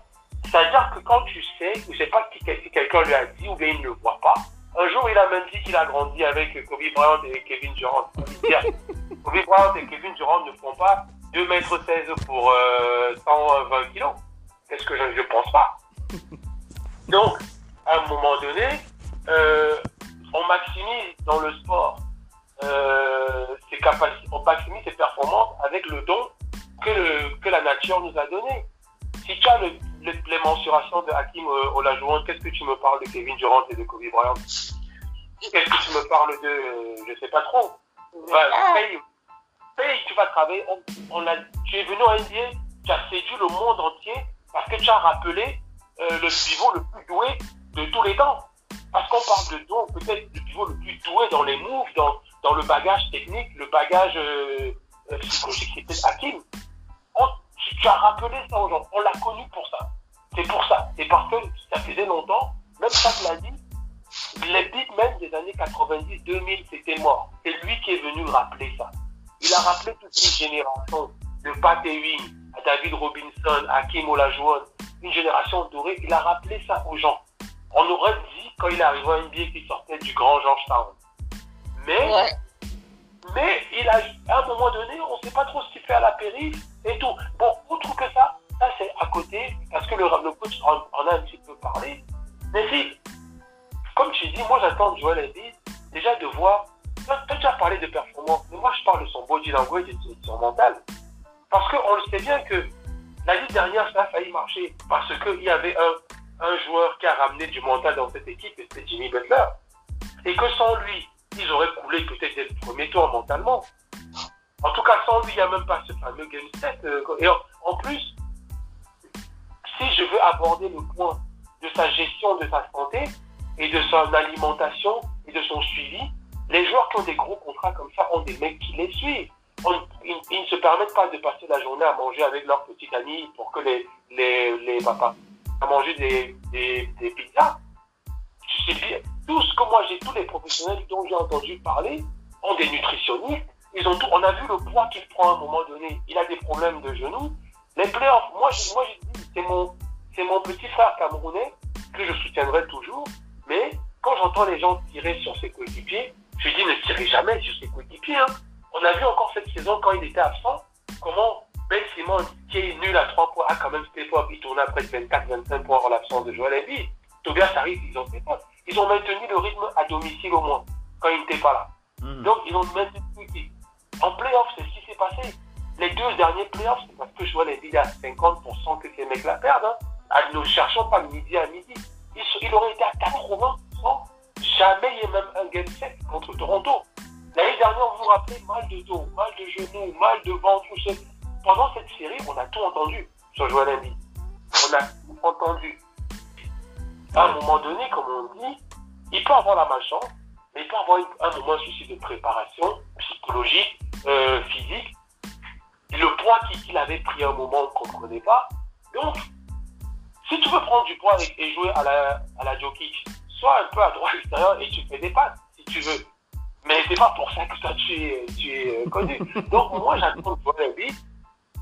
C'est-à-dire que quand tu sais, je ne sais pas si quelqu'un lui a dit ou bien il ne le voit pas, un jour il a même dit qu'il a grandi avec Kobe Bryant et Kevin Durant. Kobe Bryant et Kevin Durant ne font pas 2 m 16 pour 120 euh, kilos. Est-ce que je ne pense pas? Donc, à un moment donné, euh, on maximise dans le sport euh, ses capacités, on maximise ses performances avec le don que, que la nature nous a donné. Si tu as le les, mensurations de Hakim euh, Olajuwon, qu'est-ce que tu me parles de Kevin Durant et de Kobe Bryant? Qu'est-ce que tu me parles de, euh, je sais pas trop. paye, paye, tu vas travailler. On, a, tu es venu en NBA, tu as séduit le monde entier parce que tu as rappelé euh, le pivot le plus doué de tous les temps. Parce qu'on parle de don, peut-être le pivot le plus doué dans les moves, dans, dans le bagage technique, le bagage euh, psychologique, c'était Hakim tu, as rappelé ça aux gens. On l'a connu pour ça. C'est pour ça. C'est parce que ça faisait longtemps, même ça l'a dit, les beatmen des années 90-2000, c'était mort. C'est lui qui est venu rappeler ça. Il a rappelé toute une génération de Pat Ewing, à David Robinson, à Kim Olajuwon, une génération dorée. Il a rappelé ça aux gens. On aurait dit, quand il arrivé à NBA, qu'il sortait du grand Georgetown. Mais, mais il a, à un moment donné, on ne sait pas trop ce qu'il fait à la périph' et tout. Bon, outre que ça, ça c'est à côté, parce que le, le coach en, a un petit peu parlé, Mais si, comme tu dis, moi j'attends de Joel Embiid déjà de voir. Tu as parlé de performance, mais moi je parle de son body language et de son mental. Parce qu'on le sait bien que l'année dernière, ça a failli marcher. Parce qu'il y avait un, un joueur qui a ramené du mental dans cette équipe, et c'était Jimmy Butler. Et que sans lui, ils auraient coulé peut-être dès le premier tour mentalement. En tout cas, sans lui, il n'y a même pas ce fameux game set. Euh, et en, plus, si je veux aborder le point de sa gestion de sa santé et de son alimentation et de son suivi, les joueurs qui ont des gros contrats comme ça ont des mecs qui les suivent. ils, ne se permettent pas de passer la journée à manger avec leurs petits amis pour que les, les, les papas à manger des, des, pizzas. Je sais tout ce que moi j'ai, tous les professionnels dont j'ai entendu parler ont des nutritionnistes. Ils ont tout, on a vu le poids qu'il prend à un moment donné. Il a des problèmes de genoux. Les playoffs, moi, moi j'ai dit, c'est mon, c'est mon petit frère camerounais que je soutiendrai toujours. Mais quand j'entends les gens tirer sur ses coéquipiers, je dis ne tirez jamais sur ses coéquipiers. Hein. On a vu encore cette saison quand il était absent, comment Ben Simon, qui est nul à 3 points, a quand même fait fort. Il tournait après 24-25 points en l'absence de Joël Embiid. Tobias arrive, ils ont fait fort. Ils ont maintenu le rythme à domicile au moins, quand il n'était pas là. Mhm. Donc, ils ont maintenu En playoff, c'est ce qui s'est passé. Les deux derniers playoffs, c'est parce que Joël Embiid à 50% que ces mecs la perdent. Hein. Ne ah, cherchons pas midi à midi. Il, aurait été à 80%. Jamais il y a même un game set contre Toronto. L'année dernière, vous vous rappelez, mal de dos, mal de genoux, mal de ventre. Pendant cette série, on a tout entendu sur Joël Embiid. On a tout entendu à un moment donné, comme on dit, il peut avoir la malchance, mais il peut avoir un moment souci de préparation psychologique, euh, physique. Le poids qu'il avait pris à un moment, on ne comprenait pas. Donc, si tu veux prendre du poids et, jouer à la, à la sois un peu à droite extérieur et tu fais des passes, si tu veux. Mais c'est pas pour ça que toi, tu es, tu es euh, connu. Donc, moi, j'attends de voir la vie.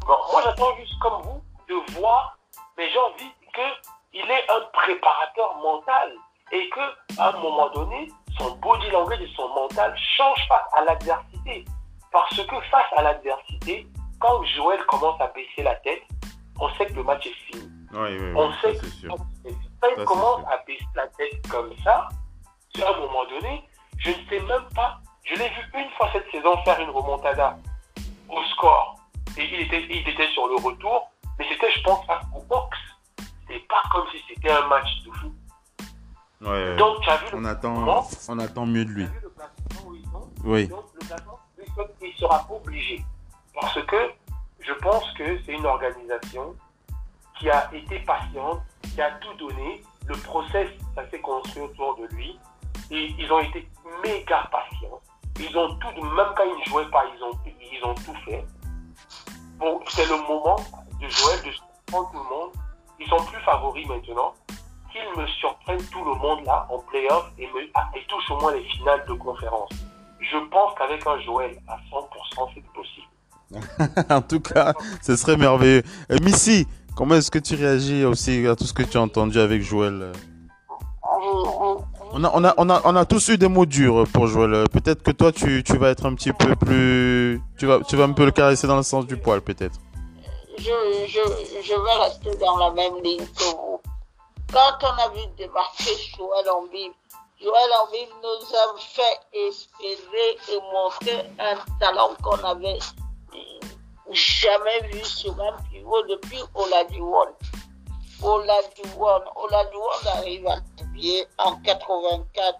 Bon, moi, j'attends juste comme vous de voir, mais j'ai envie que il est un préparateur mental et que à un moment donné, son body language et son mental changent face à l'adversité. Parce que face à l'adversité, quand Joël commence à baisser la tête, on sait que le match est fini. on sait que quand il commence à baisser la tête comme ça, à un moment donné, je ne sais même pas. Je l'ai vu une fois cette saison faire une remontada au score. Et il était, il était sur le retour, mais c'était, je pense, au box c'est pas comme si c'était un match de foot. Ouais, Donc, tu as vu on, attend, on attend mieux de lui. Vu le où ils sont. Oui. Donc, le classement, il sera obligé. Parce que je pense que c'est une organisation qui a été patiente, qui a tout donné. Le process, ça s'est construit autour de lui. Et ils ont été méga patients. Ils ont tout, même quand ils ne jouaient pas, ils ont, ils ont tout fait. Bon, c'est le moment de Joël de prendre tout le monde ils sont plus favoris maintenant, qu'ils me surprennent tout le monde là en playoff et, ah, touchent au moins les finales de conférence. Je pense qu'avec un Joël à 100%, c'est possible. en tout cas, ce serait merveilleux. Missy, comment est-ce que tu réagis aussi à tout ce que tu as entendu avec Joël? On a, on, a, on, a, on a tous eu des mots durs pour Joël. Peut-être que toi, tu, tu vas être un petit peu plus. Tu vas, tu vas un peu le caresser dans le sens du poil, peut-être je, je, je vais rester dans la même ligne que vous. Quand on a vu débarquer Joël Embiid, Joël Embiid nous a fait espérer et montrer un talent qu'on n'avait jamais vu sur un pivot depuis Olajuwon. Olajuwon, Olajuwon arrive à pied en 84.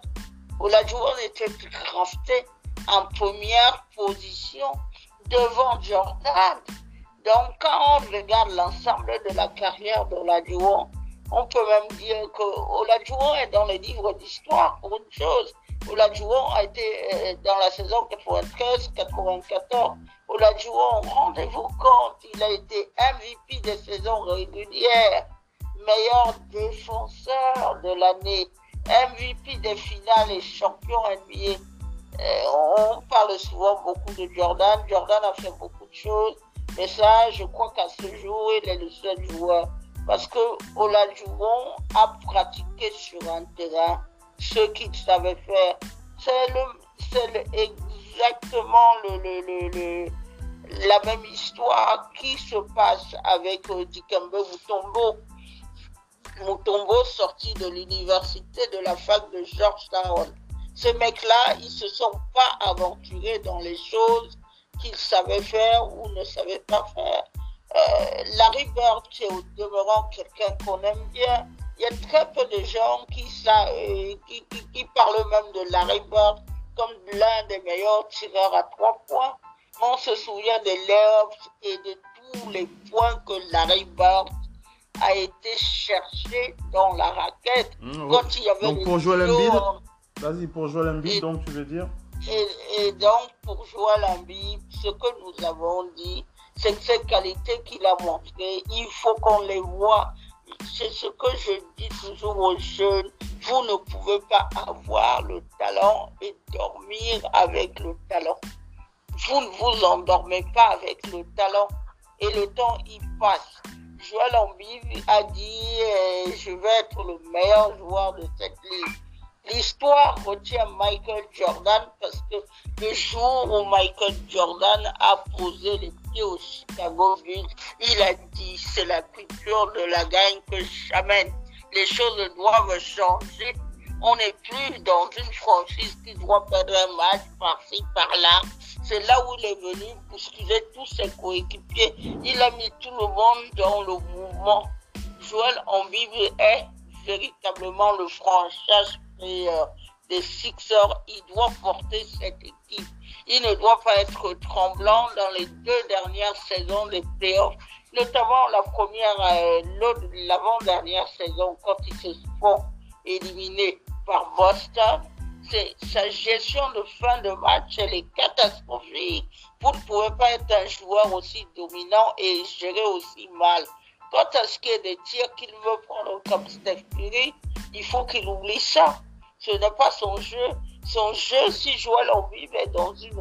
Olajuwon était drafté en première position devant Jordan. Donc, quand on regarde l'ensemble de la carrière d'Olajuwon, on peut même dire que Olajuwon est dans les livres d'histoire pour une chose. Olajuwon a été euh, dans la saison 93-94. Olajuwon, rendez-vous compte, il a été MVP des saisons régulières, meilleur défenseur de l'année, MVP des finales et champion NBA. Euh, on parle souvent beaucoup de Jordan. Jordan a fait beaucoup de choses. Mais ça, je crois qu'à ce jour, il est le seul joueur. Parce que Olajuwon a pratiqué sur un terrain ce qu'il savait faire. C'est exactement le, la même histoire qui se passe avec euh, Mutombo. Mutombo sorti de l'université de la fac de Georgetown. Ces mecs-là, ils se sont pas aventurés dans les choses qu'ils savaient faire ou ne savaient pas faire. Euh, Larry Bird, c'est au demeurant quelqu'un qu'on aime bien. Il y a très peu de gens qui, ça, euh, qui, qui, qui, parlent même de Larry Bird comme l'un des meilleurs tireurs à trois points. On se souvient des layups et de tous les points que Larry Bird a été cherché dans la raquette. Mmh, quand il y avait donc pour Joel Embiid, vas-y pour Joel Embiid, donc tu veux dire et, donc pour Joel Embiid, ce que nous avons dit, c'est que ces qualités qu'il a montrées, il faut qu'on les voit. C'est ce que je dis toujours aux jeunes. Vous ne pouvez pas avoir le talent et dormir avec le talent. Vous ne vous endormez pas avec le talent et le temps il passe. Joël Embiid a dit euh, je vais être le meilleur joueur de cette ligue. L'histoire retient Michael Jordan parce que le jour où Michael Jordan a posé les pieds au Chicago Bulls, il a dit c'est la culture de la gagne que j'amène. Les choses doivent changer. On n'est plus dans une franchise qui doit perdre un match par-ci, par-là. C'est là où il est venu bousculer tous ses coéquipiers. Il a mis tout le monde dans le mouvement. Joël Embiid est véritablement le franchise des Sixers. Il doit porter cette équipe. Il ne doit pas être tremblant dans les deux dernières saisons des playoffs, notamment la première, euh, l'avant-dernière saison quand ils se font éliminer par Boston sa gestion de fin de match, elle est catastrophique. Vous ne pouvez pas être un joueur aussi dominant et gérer aussi mal. Quant à ce qui est des tirs qu'il veut prendre comme Steph Curry, il faut qu'il oublie ça. Ce n'est pas son jeu. Son jeu, si Joël Embiid est dans une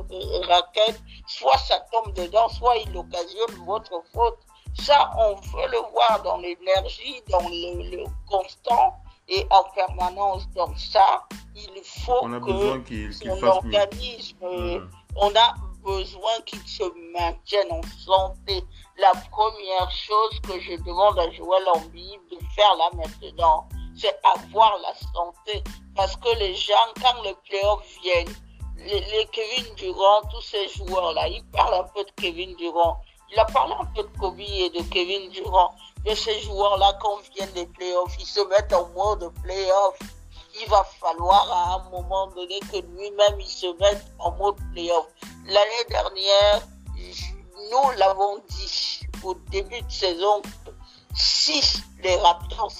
raquette, soit ça tombe dedans, soit il occasionne votre faute. Ça, on veut le voir dans l'énergie, dans le, le constant et en permanence dans ça, il faut on a que qu son organisme. Mmh. on a besoin qu'il se maintienne en santé. La première chose que je demande à Joël Embiid de faire là maintenant, c'est avoir la santé. Parce que les gens, quand les playoffs viennent, les, Kevin Durant, tous ces joueurs-là, ils parlent un peu de Kevin Durant. Il a parlé un peu de Kobe et de Kevin Durant de ces joueurs-là, quand viennent les playoffs, ils se mettent en mode playoff. Il va falloir à un moment donné que lui-même, il se mette en mode playoff. L'année dernière, nous l'avons dit au début de saison, si les Raptors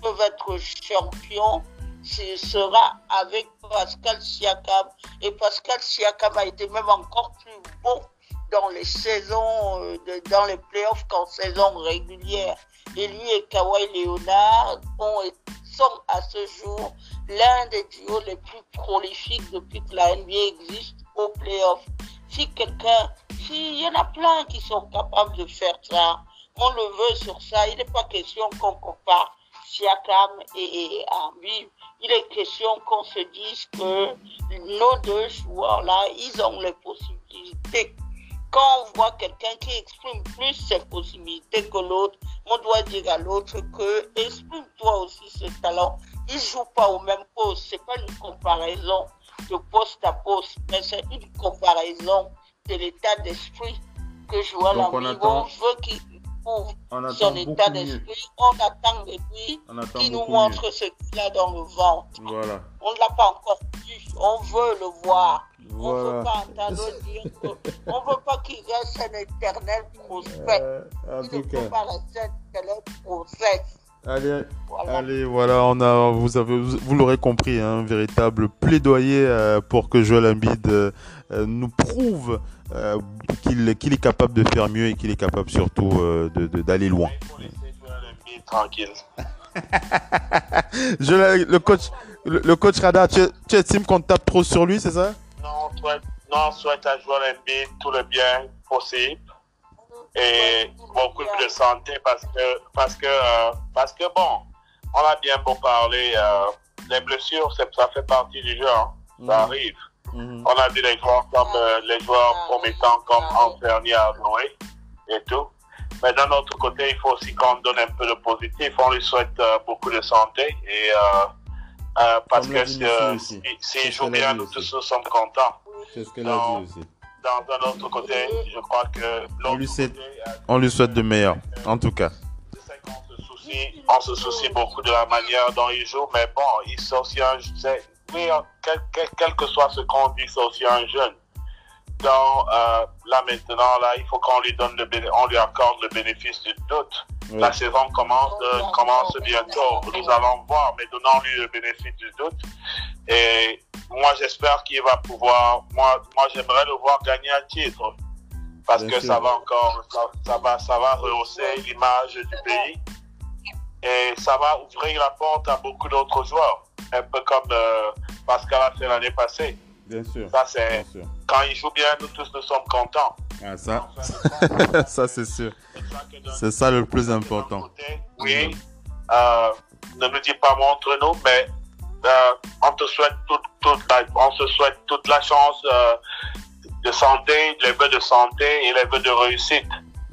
peuvent être champions, ce sera avec Pascal Siakam. Et Pascal Siakam a été même encore plus bon dans les saisons, euh, dans les playoffs qu'en saison régulière. Et lui et Kawhi Leonard ont, sont à ce jour l'un des duos les plus prolifiques depuis que la NBA existe aux playoffs. Si quelqu'un, s'il y en a plein qui sont capables de faire ça, on le veut sur ça. Il n'est pas question qu'on compare Siakam et, et Embiid. Il est question qu'on se dise que nos deux joueurs-là, ils ont les possibilités quand on voit quelqu'un qui exprime plus ses possibilités que l'autre, on doit dire à l'autre que exprime-toi aussi ce talent. Il ne joue pas au même poste. Ce n'est pas une comparaison de poste à poste, mais c'est une comparaison de l'état d'esprit que Joël Embiid veut qu'il son état d'esprit. On attend de lui qu'il nous montre mieux. ce qu'il a dans le ventre. Voilà. On ne l'a pas encore vu. On veut le voir. Voilà. On ne veut pas entendre dire que, on veut pas qu'il reste un éternel prospect. Euh, Il ne peut pas rester un éternel prospect. Allez, voilà. allez, voilà, on a, vous avez, vous l'aurez compris, un véritable plaidoyer euh, pour que Joel Embiid euh, nous prouve euh, qu'il qu est capable de faire mieux et qu'il est capable surtout d'aller loin. Tranquille. Je, le coach, le, le coach Rada, tu, tu estimes qu'on tape trop sur lui, c'est ça? Non, souhaite, non, souhaite à Joel Embiid tout le bien possible et beaucoup de santé parce que, parce que, euh, parce que bon, on a bien beau parler, euh, les blessures, ça fait partie du jeu, hein, ça Mhm. arrive. Mhm. On a vu les joueurs comme euh, les joueurs promettants comme Anthony Hardaway et tout. Mais d'un autre côté, il faut aussi qu'on donne un peu de positif. On lui souhaite euh, beaucoup de santé et parce que s'il joue bien, nous tous nous sommes contents. C'est ce qu'elle a dit aussi. Dans un autre côté, je crois que on lui, souhaite, on lui souhaite de meilleur, en tout cas. On se soucie beaucoup de la manière dont il joue, mais bon, il est aussi un, quel, quel, que soit ce qu'on dit, c'est aussi un jeune. Donc euh, là maintenant, là, il faut qu'on lui donne le on lui accorde le bénéfice du doute. La saison commence, euh, commence bientôt. Nous allons voir, mais donnons-lui le bénéfice du doute. Et moi, j'espère qu'il va pouvoir. Moi, moi j'aimerais le voir gagner un titre parce que ça va encore, ça, ça, va, ça va rehausser l'image du pays et ça va ouvrir la porte à beaucoup d'autres joueurs, un peu comme euh, Pascal a fait l'année passée. Bien sûr. Ça, c'est quand il joue bien, nous tous nous sommes contents. Ah, ça, ça c'est sûr. C'est ça le plus important. oui, euh, ne nous dis pas montre-nous, mais euh, on te souhaite toute, toute la, on se souhaite toute la chance euh, de santé, les vœux de santé et les vœux de réussite.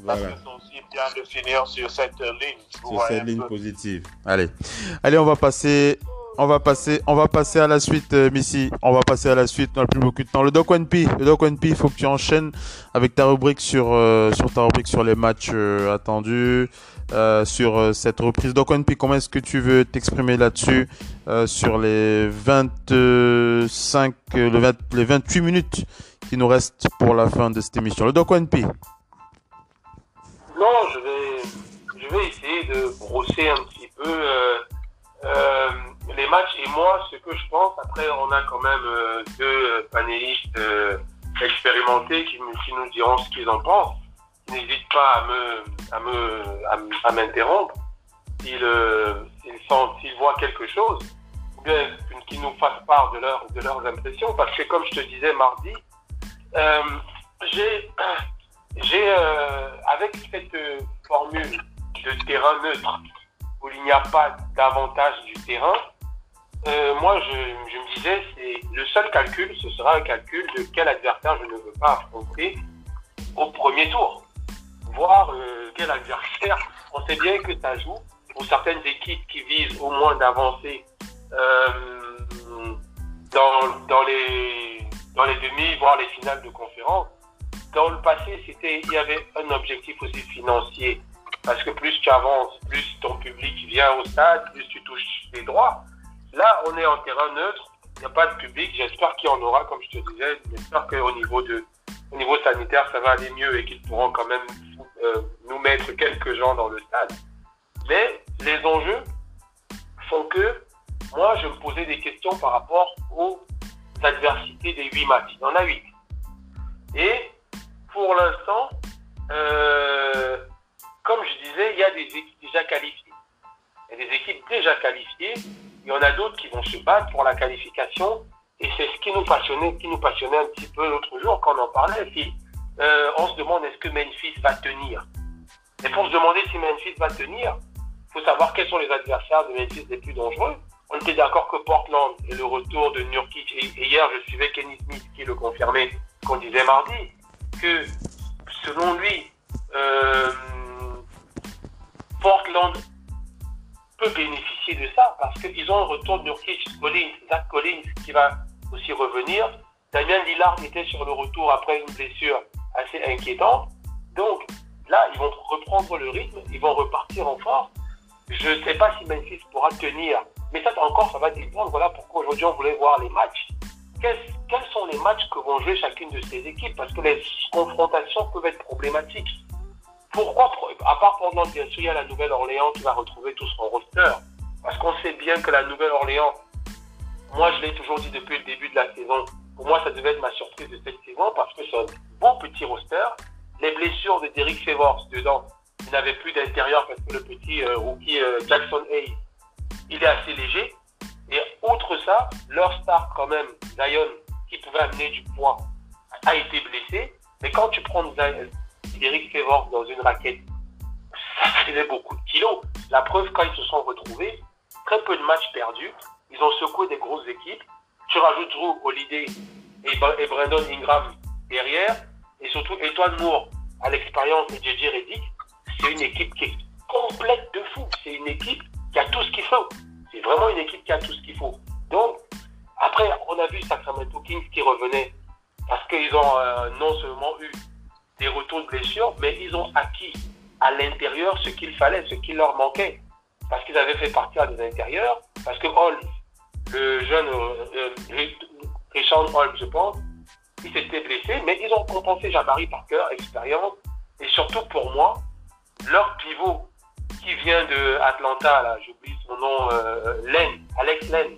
Parce que c'est aussi bien de finir sur cette ligne. Sur cette ligne positive. Allez, allez, on va passer on va passer, on va passer à la suite, euh, Missy. On va passer à la suite. On n'a plus beaucoup de temps. Le Doc One le Doc One il faut que tu enchaînes avec ta rubrique sur euh, sur ta rubrique sur les matchs euh, attendus, sur cette reprise. Doc One comment est-ce que tu veux t'exprimer là-dessus sur les 25, le 20, les 28 minutes qui nous restent pour la fin de cette émission? Le Doc One. Non, je vais, je vais essayer de brosser un petit peu. Euh, les matchs et moi, ce que je pense, après, on a quand même euh, deux panélistes euh, expérimentés qui, qui, nous diront ce qu'ils en pensent. N'hésite pas à me, à me, à, m'interrompre s'ils, euh, s'ils, voient quelque chose, ou bien qu'ils nous fassent part de, leur, de leurs impressions, parce que comme je te disais mardi, j'ai, j'ai avec cette formule de terrain neutre, où il n'y a pas d'avantage du terrain, euh, moi, je, me disais, le seul calcul, ce sera un calcul de quel adversaire je ne veux pas affronter au premier tour. Voir euh, quel adversaire. On sait bien que ça joue pour certaines équipes qui visent au moins d'avancer euh, dans, les, dans les demi, voire les finales de conférence. Dans le passé, il y avait un objectif aussi financier. Parce que plus tu avances, plus ton public vient au stade, plus tu touches les droits. Là, on est en terrain neutre, il n'y a pas de public. J'espère qu'il y en aura, comme je te disais. J'espère qu'au niveau, niveau sanitaire, ça va aller mieux et qu'ils pourront quand même euh, nous mettre quelques gens dans le stade. Mais les enjeux font que moi, je me posais des questions par rapport aux adversités des huit matchs. Il y en a huit. Et pour l'instant, euh, comme je disais, il y a des équipes déjà qualifiées. Il y a des équipes déjà qualifiées il y en a d'autres qui vont se battre pour la qualification. Et c'est ce qui nous passionnait, qui nous passionnait un petit peu l'autre jour quand on en parlait. Euh, on se demande est-ce que Memphis va tenir? Et pour se demander si Memphis va tenir, il faut savoir quels sont les adversaires de Memphis les plus dangereux. On était d'accord que Portland et le retour de Nurkic, et, hier je suivais Kenny Smith qui le confirmait, qu'on disait mardi, que selon lui, euh, Portland peut bénéficier de ça parce qu'ils ont un retour de Nurkic, Collins, Zach Collins qui va aussi revenir. Damien Lillard était sur le retour après une blessure assez inquiétante. Donc là, ils vont reprendre le rythme, ils vont repartir en force. Je ne sais pas si Memphis pourra tenir, mais ça encore, ça va dépendre. Voilà pourquoi aujourd'hui on voulait voir les matchs. Quels sont les matchs que vont jouer chacune de ces équipes? Parce que les confrontations peuvent être problématiques. Pourquoi, à part pendant bien sûr, il y a la Nouvelle-Orléans qui va retrouver tout son roster. Parce qu'on sait bien que la Nouvelle-Orléans, moi je l'ai toujours dit depuis le début de la saison, pour moi ça devait être ma surprise de cette saison parce que c'est un bon petit roster. Les blessures de Derrick Favors dedans, il n'avait plus d'intérieur parce que le petit euh, rookie euh, Jackson Hayes, il est assez léger. Et outre ça, leur star quand même, Zion, qui pouvait amener du poids, a été blessé. Mais quand tu prends Zion, Eric Favors dans une raquette, ça faisait beaucoup de kilos. La preuve, quand ils se sont retrouvés, très peu de matchs perdus. Ils ont secoué des grosses équipes. Tu rajoutes Drew Holiday et, Brandon Ingram derrière. Et surtout Etwan Moore à l'expérience et JJ Reddick. une équipe qui est complète de fou. C'est une équipe qui a tout ce qu'il faut. C'est vraiment une équipe qui a tout ce qu'il faut. Donc, après, on a vu Sacramento Kings qui revenait parce qu'ils ont euh, non seulement eu des retours de blessures, mais ils ont acquis à l'intérieur ce qu'il fallait, ce qui leur manquait. Parce qu'ils avaient fait partir des intérieurs, parce que Holmes, le jeune euh, euh, Richard Holmes, je pense, il s'était blessé, mais ils ont compensé Jabari Parker, expérience, et surtout pour moi, leur pivot qui vient de Atlanta, là, j'oublie son nom, euh, Len, Alex Len.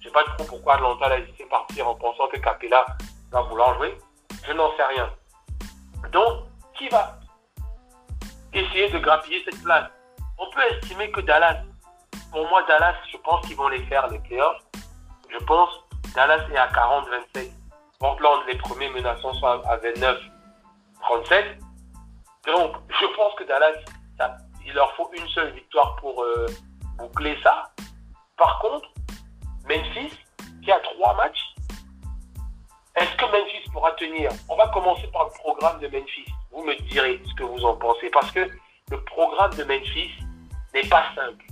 Je sais pas trop pourquoi Atlanta l'a laissé partir en pensant que Capella va vouloir jouer. Je n'en sais rien. Donc, qui va essayer de grappiller cette place On peut estimer que Dallas, pour moi, Dallas, je pense qu'ils vont les faire, les playoffs. Je pense Dallas est à 40-27. Portland, les premiers menaçants sont à 29-37. Donc, je pense que Dallas, il leur faut une seule victoire pour euh, boucler ça. Par contre, Memphis, qui a trois matchs, est-ce que Memphis pourra tenir? On va commencer par le programme de Memphis. Vous me direz ce que vous en pensez. Parce que le programme de Memphis n'est pas simple,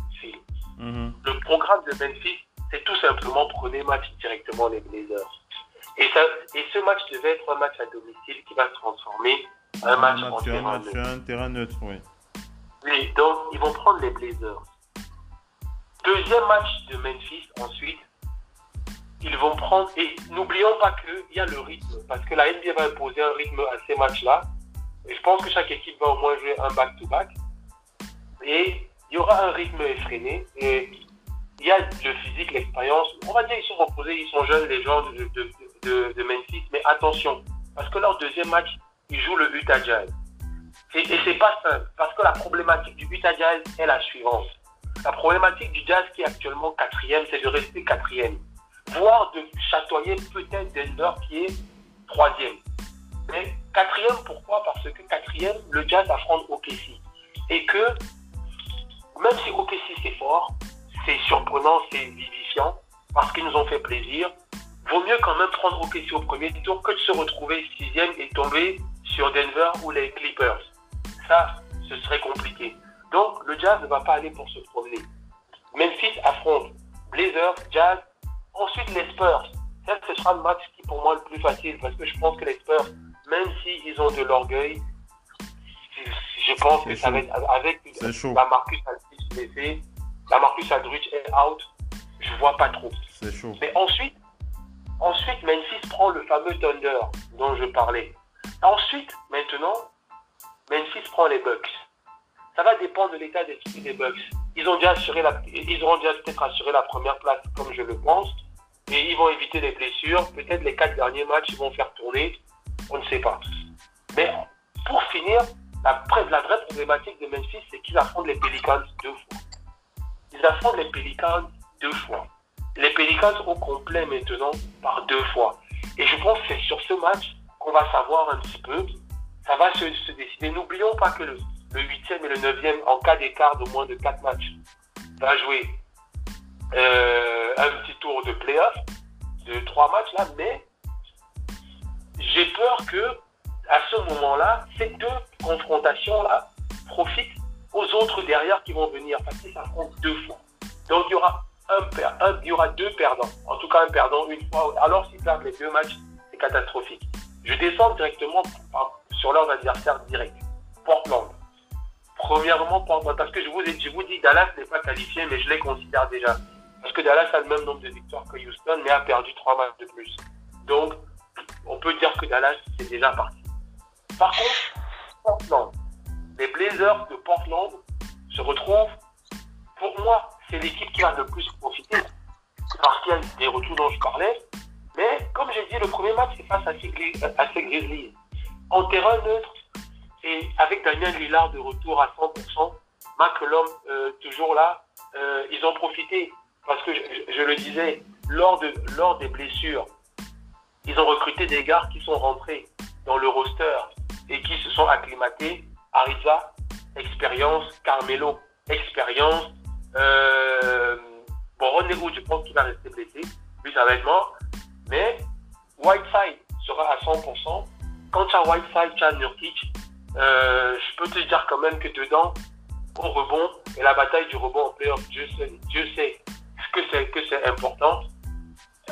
mhm. Le programme de Memphis, c'est tout simplement prenez match directement les Blazers. Et, ça, et ce match devait être un match à domicile qui va se transformer en un match, en terrain, neutre. un terrain neutre. Oui. Oui, donc ils vont prendre les Blazers. Deuxième match de Memphis ensuite, ils vont prendre, et n'oublions pas qu'il y a le rythme, parce que la NBA va imposer un rythme à ces matchs-là. Et je pense que chaque équipe va au moins jouer un back-to-back. Et il y aura un rythme effréné. Et il y a le physique, l'expérience. On va dire qu'ils sont reposés, ils sont jeunes, les gens de, de, de, Memphis. Mais attention, parce que leur deuxième match, ils jouent le Utah Jazz. Et, et c'est pas simple, parce que la problématique du Utah Jazz est la suivante. La problématique du Jazz qui est actuellement quatrième, c'est de rester quatrième voire de chatoyer peut-être Denver qui est troisième. Mais quatrième, pourquoi? Parce que quatrième, le Jazz affronte OKC. Et que, même si OKC c'est fort, c'est surprenant, c'est vivifiant, parce qu'ils nous ont fait plaisir, vaut mieux quand même prendre OKC au premier tour que de se retrouver sixième et tomber sur Denver ou les Clippers. Ça, ce serait compliqué. Donc, le Jazz ne va pas aller pour se promener. Memphis affronte Blazers, Jazz, Ensuite, les Spurs. Ça, ce sera le match qui, pour moi, le plus facile parce que je pense que les Spurs, même s'ils ont de l'orgueil, je pense que ça va être avec la Marcus Aldridge blessé, la Marcus Aldridge est out, je vois pas trop. C'est chaud. Mais ensuite, ensuite, Memphis prend le fameux Thunder dont je parlais. Ensuite, maintenant, Memphis prend les Bucks. Ça va dépendre de l'état d'esprit des Bucks. Ils ont déjà assuré la, ils auront déjà peut-être assuré la première place, comme je le pense. Et ils vont éviter les blessures. Peut-être les quatre derniers matchs, ils vont faire tourner. On ne sait pas. Mais pour finir, la, la vraie problématique de Memphis, c'est qu'ils affrontent les Pelicans deux fois. Ils affrontent les Pelicans deux fois. Les Pelicans au complet maintenant par deux fois. Et je pense que c'est sur ce match qu'on va savoir un petit peu. Ça va se, décider. N'oublions pas que le, le 8e et le 9e, en cas d'écart de moins de quatre matchs, va jouer euh, un petit tour de playoff de trois matchs là, mais j'ai peur que à ce moment-là, ces deux confrontations-là profitent aux autres derrière qui vont venir parce qu'ils s'affrontent deux fois. Donc il y aura un, un, il y aura deux perdants. En tout cas, un perdant une fois. Alors s'ils perdent les deux matchs, c'est catastrophique. Je descends directement sur leurs adversaires directs. Portland. Premièrement, parce que je vous, je vous dis, Dallas n'est pas qualifié, mais je les considère déjà. Parce que Dallas a le même nombre de victoires que Houston, mais a perdu trois matchs de plus. Donc, on peut dire que Dallas, c'est déjà parti. Par contre, Portland, les Blazers de Portland se retrouvent, pour moi, c'est l'équipe qui va le plus profiter. Parce qu'il y a des retours dont je parlais. Mais, comme j'ai dit, le premier match, c'est face à ces, Grizzlies. En terrain neutre, et avec Daniel Lillard de retour à 100%, McCollum euh, toujours là, euh, ils ont profité parce que je, le disais, lors, de, lors des blessures, ils ont recruté des gars qui sont rentrés dans le roster et qui se sont acclimatés. Ariza, expérience. Carmelo, expérience. Euh, bon, René je pense qu'il va rester blessé. Lui, ça va être mort. Mais Whiteside sera à 100%. Quand tu as Whiteside, tu as Nurkic. Euh, je peux te dire quand même que dedans, au rebond, et la bataille du rebond en playoff, Dieu sait que c'est que c'est important.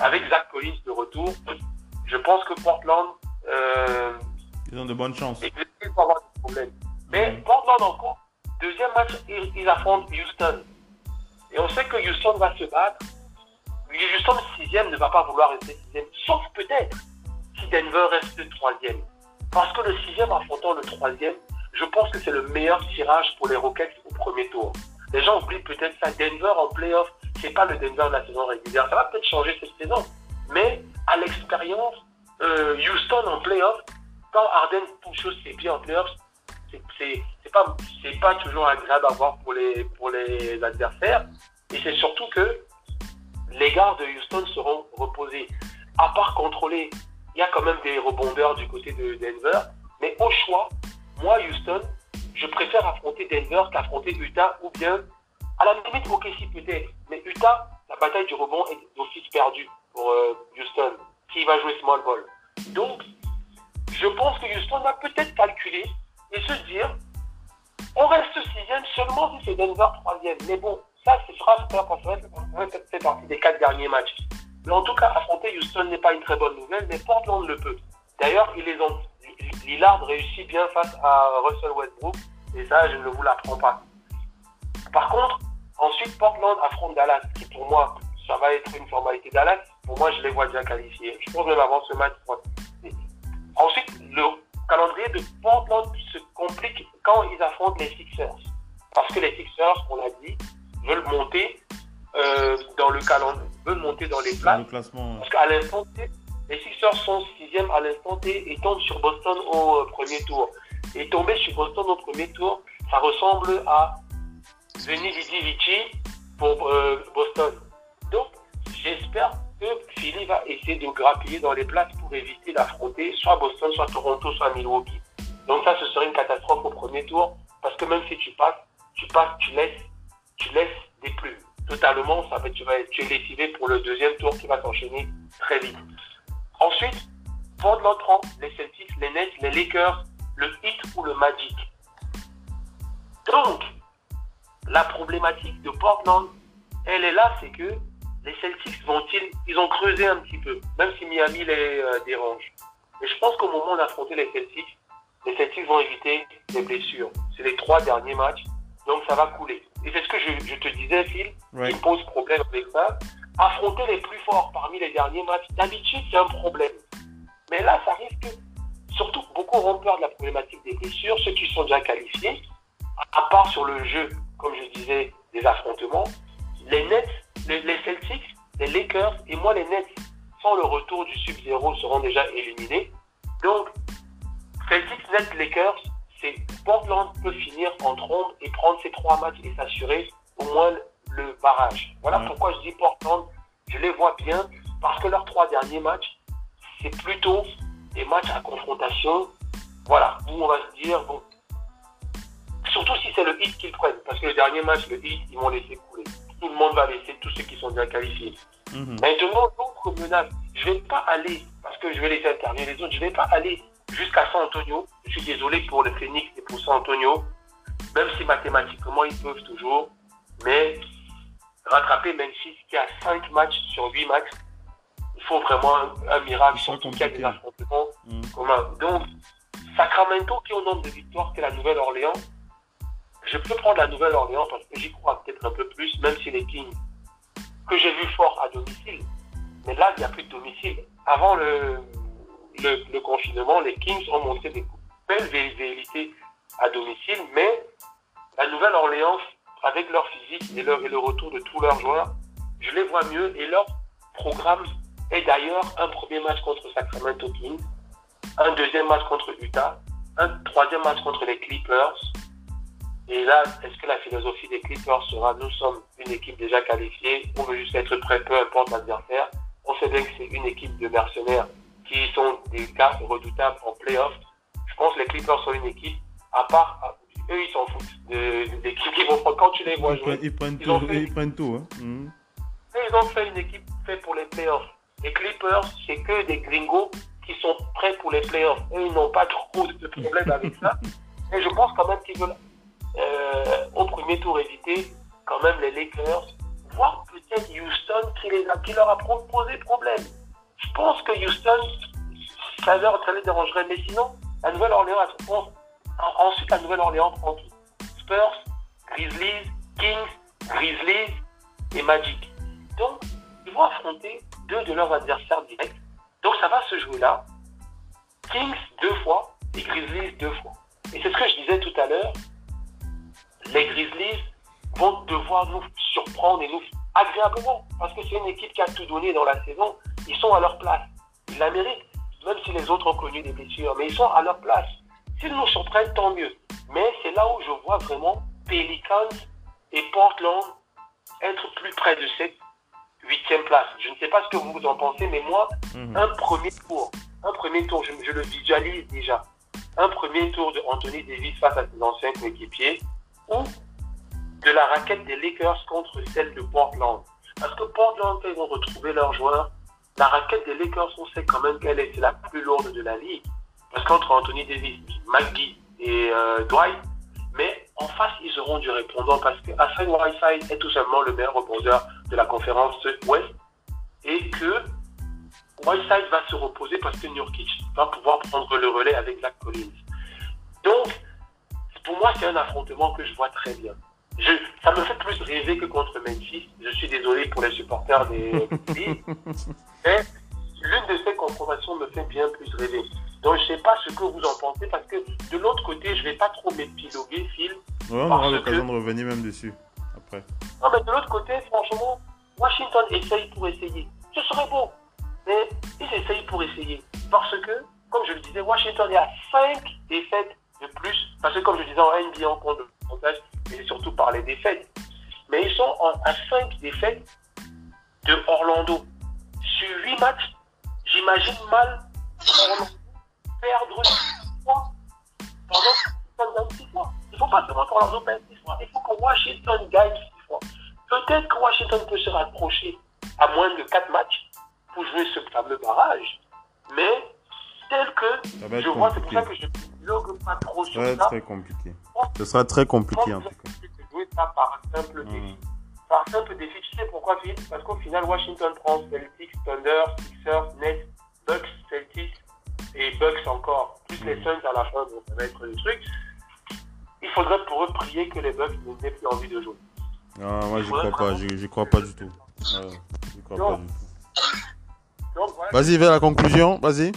Avec Zach Collins de retour, je pense que Portland, euh, ils ont de bonnes chances. Ils vont avoir des problèmes. Mais mm. Portland encore, deuxième match, ils, ils, affrontent Houston. Et on sait que Houston va se battre. Houston sixième ne va pas vouloir rester sixième, sauf peut-être si Denver reste troisième. Parce que le sixième affrontant le troisième, je pense que c'est le meilleur tirage pour les Rockets au premier tour. Les gens oublient peut-être ça. Denver en playoff, c'est pas le Denver de la saison régulière. Ça va peut-être changer cette saison. Mais à l'expérience, euh, Houston en playoff, quand Harden touche ses pieds en playoffs, c'est pas, pas toujours agréable à voir pour les, pour les adversaires. Et c'est surtout que les gars de Houston seront reposés. À part contrôler, il y a quand même des rebondeurs du côté de Denver. Mais au choix, moi, Houston, je préfère affronter Denver qu'affronter Utah ou bien, à la limite, OKC peut-être. Mais Utah, la bataille du rebond est d'office perdue pour euh, Houston, qui va jouer small ball. Donc, je pense que Houston va peut-être calculer et se dire, on reste sixième seulement si c'est Denver troisième. Mais bon, ça, ce sera ça fait partie des quatre derniers matchs. Mais en tout cas, affronter Houston n'est pas une très bonne nouvelle, mais Portland le peut. D'ailleurs, ils les ont. Lillard réussit bien face à Russell Westbrook, et ça, je ne vous l'apprends pas. Par contre, ensuite, Portland affronte Dallas, qui pour moi, ça va être une formalité. Dallas, pour moi, je les vois déjà qualifiés. Je pense même avant ce match. Ensuite, le calendrier de Portland se complique quand ils affrontent les Sixers. Parce que les Sixers, on l'a dit, veulent monter euh, dans le calendrier, veulent monter dans les places. Parce qu'à l'instant T, les Sixers sont sixième à l'instant T et tombent sur Boston au euh, premier tour. Et tomber sur Boston au premier tour, ça ressemble à Veni Vidi Vici pour euh, Boston. Donc, j'espère que Philly va essayer de grappiller dans les places pour éviter d'affronter soit Boston, soit Toronto, soit Milwaukee. Donc ça, ce serait une catastrophe au premier tour, parce que même si tu passes, tu passes, tu laisses, tu laisses des plumes. Totalement, ça tu vas es lessivé pour le deuxième tour qui va s'enchaîner très vite. Ensuite, Portland prend les Celtics, les Nets, les Lakers, le Heat ou le Magic. Donc, la problématique de Portland, elle est là, c'est que les Celtics vont-ils, ils ont creusé un petit peu, même si Miami les euh, dérange. Mais je pense qu'au moment d'affronter les Celtics, les Celtics vont éviter les blessures. C'est les trois derniers matchs, donc ça va couler. Et c'est ce que je, te disais, Phil, qui pose problème avec ça. Affronter les plus forts parmi les derniers matchs, d'habitude, c'est un problème. Mais là, ça risque, surtout beaucoup auront peur de la problématique des blessures, ceux qui sont déjà qualifiés, à part sur le jeu, comme je disais, des affrontements, les Nets les, Celtics, les Lakers et moi les Nets, sans le retour du sub-zéro, seront déjà éliminés. Donc, Celtics, Nets, Lakers, c'est Portland peut finir en trombe et prendre ces trois matchs et s'assurer au moins le barrage. Voilà pourquoi je dis Portland, je les vois bien parce que leurs trois derniers matchs, c'est plutôt des matchs à confrontation. Voilà, où on va se dire, bon, surtout si c'est le hit qu'ils prennent, parce que le dernier match, le hit, ils vont laisser couler tout le monde va laisser tous ceux qui sont déjà qualifiés. Mhm. Maintenant, l'autre menace, je ne vais pas aller, parce que je vais laisser intervenir les autres, je ne vais pas aller jusqu'à San Antonio. Je suis désolé pour le Phoenix et pour San Antonio, même si mathématiquement ils peuvent toujours, mais rattraper Memphis qui a 5 matchs sur 8 matchs, il faut vraiment un, miracle, surtout qu'il y a des affrontements mhm. communs. Donc, Sacramento qui est au nombre de victoires que la Nouvelle-Orléans, je peux prendre la Nouvelle-Orléans parce que j'y crois peut-être un peu plus, même si les Kings, que j'ai vu fort à domicile, mais là, il n'y a plus de domicile. Avant le, confinement, les Kings ont montré des belles velléités à domicile, mais la Nouvelle-Orléans, avec leur physique et le retour de tous leurs joueurs, je les vois mieux et leur programme est d'ailleurs un premier match contre Sacramento Kings, un deuxième match contre Utah, un troisième match contre les Clippers, et là, est-ce que la philosophie des Clippers sera nous sommes une équipe déjà qualifiée, on veut juste être prêt, peu importe l'adversaire. On sait bien que c'est une équipe de mercenaires qui sont des gars redoutables en playoff. Je pense que les Clippers sont une équipe, à part, eux ils s'en foutent des équipes qui vont prendre quand tu les vois jouer. Ils prennent, tout, ils prennent tout. Hein. Mhm. Ils ont fait une équipe faite pour les playoffs. Les Clippers, c'est que des gringos qui sont prêts pour les playoffs. Eux, ils n'ont pas trop de problème avec ça. Et je pense quand même qu'ils veulent, euh, au premier tour, éviter quand même les Lakers, voire peut-être Houston qui, leur a posé problème. Je pense que Houston, ça, leur, ça les dérangerait, mais sinon, la Nouvelle-Orléans, ensuite la Nouvelle-Orléans prend tout. Spurs, Grizzlies, Kings, Grizzlies et Magic. Donc, ils vont affronter deux de leurs adversaires directs. Donc, ça va se jouer là. Kings deux fois et Grizzlies deux fois. Et c'est ce que je disais tout à l'heure. Les Grizzlies vont devoir nous surprendre et nous agréablement. Parce que c'est une équipe qui a tout donné dans la saison. Ils sont à leur place. Ils la méritent. Même si les autres ont connu des blessures. Mais ils sont à leur place. S'ils nous surprennent, tant mieux. Mais c'est là où je vois vraiment Pelicans et Portland être plus près de cette huitième place. Je ne sais pas ce que vous en pensez, mais moi, mhm. un premier tour, un premier tour, je, je, le visualise déjà. Un premier tour de Anthony Davis face à ses anciens coéquipiers ou de la raquette des Lakers contre celle de Portland. Parce que Portland, quand ils vont retrouver leurs joueurs, la raquette des Lakers, on sait quand même qu'elle est la plus lourde de la ligue. Parce qu'entre Anthony Davis, McGee et euh, Dwight, mais en face, ils auront du répondant parce que Hassan Whiteside est tout simplement le meilleur rebondeur de la conférence Ouest et que Whiteside va se reposer parce que Nurkic va pouvoir prendre le relais avec Zach Collins. Donc, pour moi, c'est un affrontement que je vois très bien. Je, ça me fait plus rêver que contre Memphis. Je suis désolé pour les supporters des mais l'une de ces confrontations me fait bien plus rêver. Donc, je ne sais pas ce que vous en pensez parce que de l'autre côté, je ne vais pas trop m'épiloguer, Phil. Ouais, on aura l'occasion de revenir même dessus après. Non, mais de l'autre côté, franchement, Washington essaye pour essayer. Ce serait beau. Mais ils essayent pour essayer. Parce que, comme je le disais, Washington est à 5 défaites de plus. Parce que, comme je disais en NBA, on compte le pourcentage, mais surtout par les défaites. Mais ils sont à 5 défaites de Orlando. Sur 8 matchs, j'imagine mal Orlando perdre 6 fois pendant 6 fois. Il ne faut pas seulement qu'Orlando perde 6 fois. Il faut que Washington gagne 6 fois. Peut-être que Washington peut se rapprocher à moins de 4 matchs pour jouer ce fameux barrage. Mais tel que je vois, c'est pour ça que je blogue pas trop sur ça. Ça très compliqué. Ce sera très compliqué en tout cas. jouer ça par simple mmh. défi. Par simple défi, tu sais pourquoi, Phil Parce qu'au final, Washington prend Celtics, Thunder, Sixers, Nets, Bucks, Celtics, et Bucks encore, plus les Suns à la fin, donc ça va être le truc. Il faudrait pour eux prier que les Bucks n'aient plus envie de jouer. Ah, moi, je crois pas, je crois pas du tout. je crois pas du tout. Vas-y, vers la conclusion, vas-y.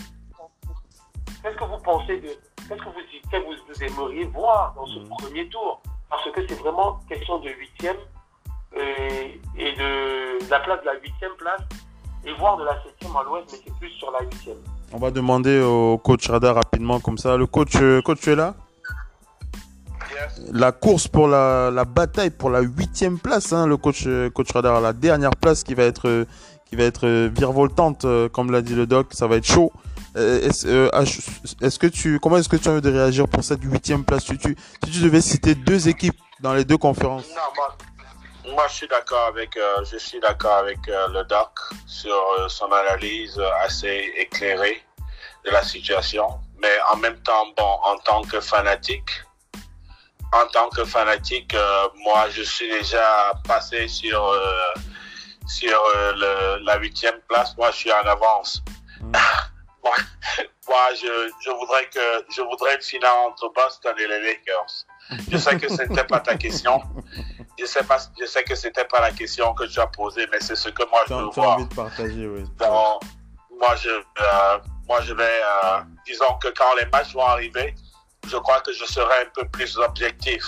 Qu'est-ce que vous pensez de. Qu'est-ce que vous, que vous, vous aimeriez voir dans ce mm. premier tour Parce que c'est vraiment question de huitième et, et de la place de la huitième place et voir de la septième à l'ouest, mais c'est plus sur la huitième. On va demander au coach Radar rapidement comme ça. Le coach, euh, coach tu es là? La course pour la, la, bataille pour la huitième place, hein, le coach, euh, coach Radar, la dernière place qui va être, euh, qui va être virevoltante, comme l'a dit le doc, ça va être chaud. Est-ce que tu, comment est-ce que tu as envie de réagir pour cette huitième place? Si tu, si tu devais citer deux équipes dans les deux conférences moi, je suis d'accord avec, euh, je suis d'accord avec euh, le doc sur euh, son analyse assez éclairée de la situation. Mais en même temps, bon, en tant que fanatique, en tant que fanatique, moi, je suis déjà passé sur sur le, la huitième place. Moi, je suis en avance. Mm. moi, je, je voudrais que je voudrais une finale entre Boston et les Lakers. Je sais que ce n'était pas ta question. Je sais, pas, je sais que ce n'était pas la question que tu as posée, mais c'est ce que moi je veux voir. envie de partager, oui. Donc, moi, je, euh, moi, je vais, euh, disons que quand les matchs vont arriver, je crois que je serai un peu plus objectif.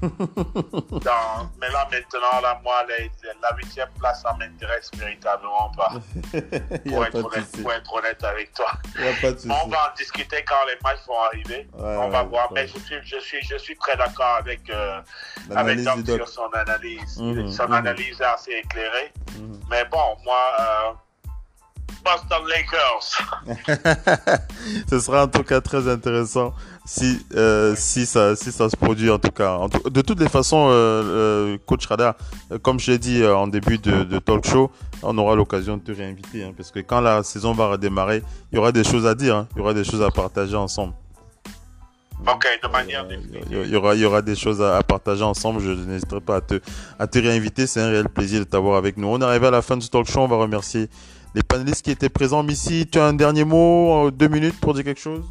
mais là, maintenant, là, moi, la huitième place, ça m'intéresse véritablement pas. pour, être honnête, pour, être honnête, avec toi. on va en discuter quand les matchs vont arriver. on va voir. Mais je suis, je suis, je suis très d'accord avec, euh, avec Doc sur son analyse. Mhm, son mhm. analyse est assez éclairée. Mhm. Mais bon, moi. Euh, Boston Lakers. Ce sera en tout cas très intéressant si, euh, si, ça, si ça se produit en tout cas. de toutes les façons, euh, euh, coach Radar, comme je l'ai dit en début de, talk show, on aura l'occasion de te réinviter hein, parce que quand la saison va redémarrer, il y aura des choses à dire, hein. il y aura des choses à partager ensemble. Ok, de manière Il y aura, il y aura des choses à, partager ensemble. Je n'hésiterai pas à te, à te réinviter. C'est un réel plaisir de t'avoir avec nous. On est arrivé à la fin de ce talk show. On va remercier les panélistes qui étaient présents. Missy, tu as un dernier mot, deux minutes pour dire quelque chose?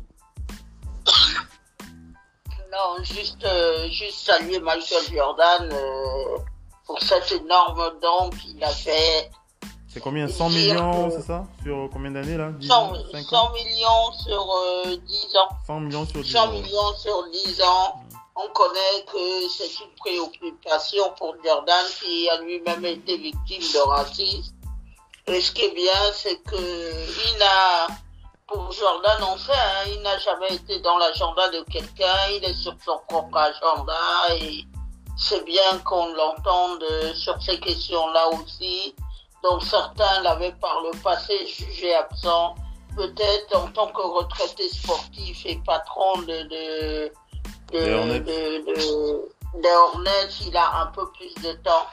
Juste, euh, juste saluer Michael Jordan euh, pour cet énorme don qu'il a fait c'est combien 100 millions, c'est ça? Sur combien d'années là? 100, millions sur 10 euh, ans. 100 millions sur 10 100 ans. millions sur 10 ans. On connaît que c'est une préoccupation pour Jordan qui a lui-même été victime de racisme. Et ce qui est bien, c'est que il n'a, pour Jordan, on sait, hein, il n'a jamais été dans l'agenda de quelqu'un, il est sur son propre agenda et c'est bien qu'on l'entende sur ces questions-là aussi. Donc certains l'avaient par le passé jugé absent. Peut-être en tant que retraité sportif et patron de, de, de, il a un peu plus de temps.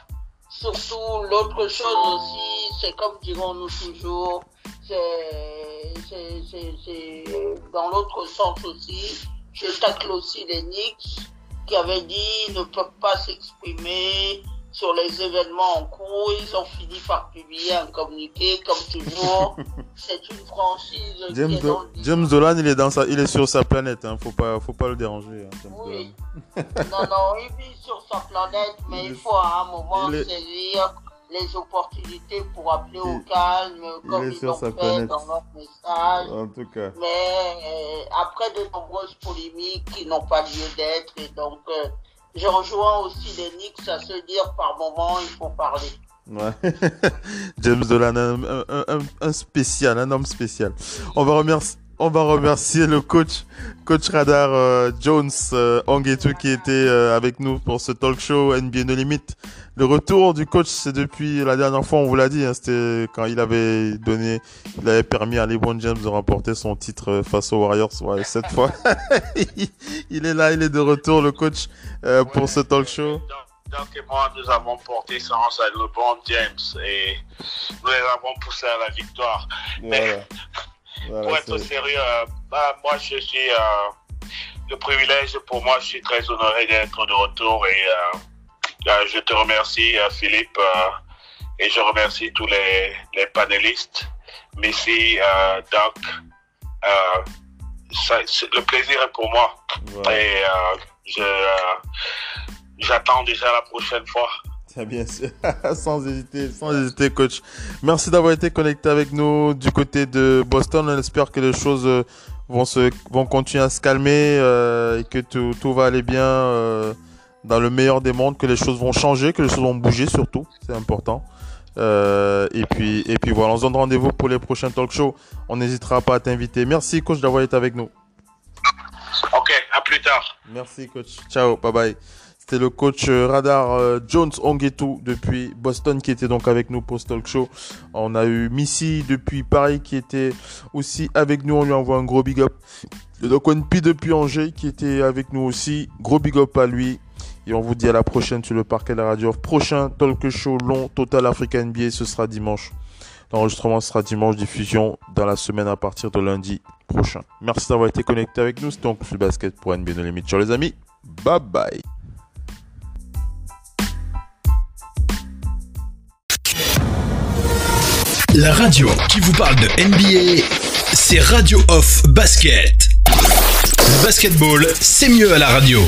Surtout, l'autre chose aussi, c'est comme dirons-nous toujours, c'est dans l'autre sens aussi, je tacle aussi les Knicks qui avaient dit ne peuvent pas s'exprimer sur les événements en cours. Ils ont fini par publier un communiqué, comme toujours. C'est une franchise. James, qui est James Dolan, il est, dans sa, il est sur sa planète. Hein. Faut pas, faut pas le déranger. Hein, oui. non, non, il vit sur sa planète, mais il, faut à un moment saisir les opportunités pour appeler au calme, comme ils l'ont fait dans notre message. En tout cas. Mais euh, après de nombreuses polémiques qui n'ont pas lieu d'être, et donc euh, je rejoins aussi les Knicks à se dire par moment, il faut parler. Ouais. James Dolan, un, un, spécial, un homme spécial. On va remercier, on va remercier le coach, coach Radar euh, Jones euh, Anguetu qui était euh, avec nous pour ce talk show NBA No Limit. Le retour du coach, c'est depuis la dernière fois, on vous l'a dit, hein, c'était quand il avait donné, il avait permis à LeBron James de remporter son titre euh, face aux Warriors. Ouais, cette fois, il est là, il est de retour, le coach, pour ce talk show. Donc, et moi, nous avons porté chance à LeBron James et nous les avons poussés à la victoire. Mais pour être sérieux, euh, bah, moi, je suis. Euh, le privilège pour moi, je suis très honoré d'être de retour et euh, je te remercie, Philippe, et je remercie tous les, les panélistes. Merci, Doc. le plaisir est pour moi. Et j'attends déjà la prochaine fois. Bien sûr, sans hésiter, sans hésiter, coach. Merci d'avoir été connecté avec nous du côté de Boston. On espère que les choses euh, vont se, vont continuer à se calmer euh, et que tout, tout, va aller bien euh, dans le meilleur des mondes, que les choses vont changer, que les choses vont bouger surtout, c'est important. et puis, et puis voilà, on se donne rendez-vous pour les prochains talk shows. On n'hésitera pas à t'inviter. Merci, coach, d'avoir été avec nous. Ok, à plus tard. Merci, coach. Ciao, bye bye. C'était le coach euh, Radar euh, Jones Ongetu depuis Boston qui était donc avec nous ce talk show. On a eu Missy depuis Paris qui était aussi avec nous. On lui envoie un gros big up. Le Doc P depuis Angers qui était avec nous aussi. Gros big up à lui. Et on vous dit à la prochaine sur le parquet de la radio. Prochain talk show long Total Africa NBA. Ce sera dimanche. L'enregistrement sera dimanche. Diffusion dans la semaine à partir de lundi prochain. Merci d'avoir été connecté avec nous. C'était donc le basket pour NBA No Limit. Ciao les amis. Bye bye. La radio qui vous parle de NBA, c'est Radio Off Basket. Basketball, c'est mieux à la radio.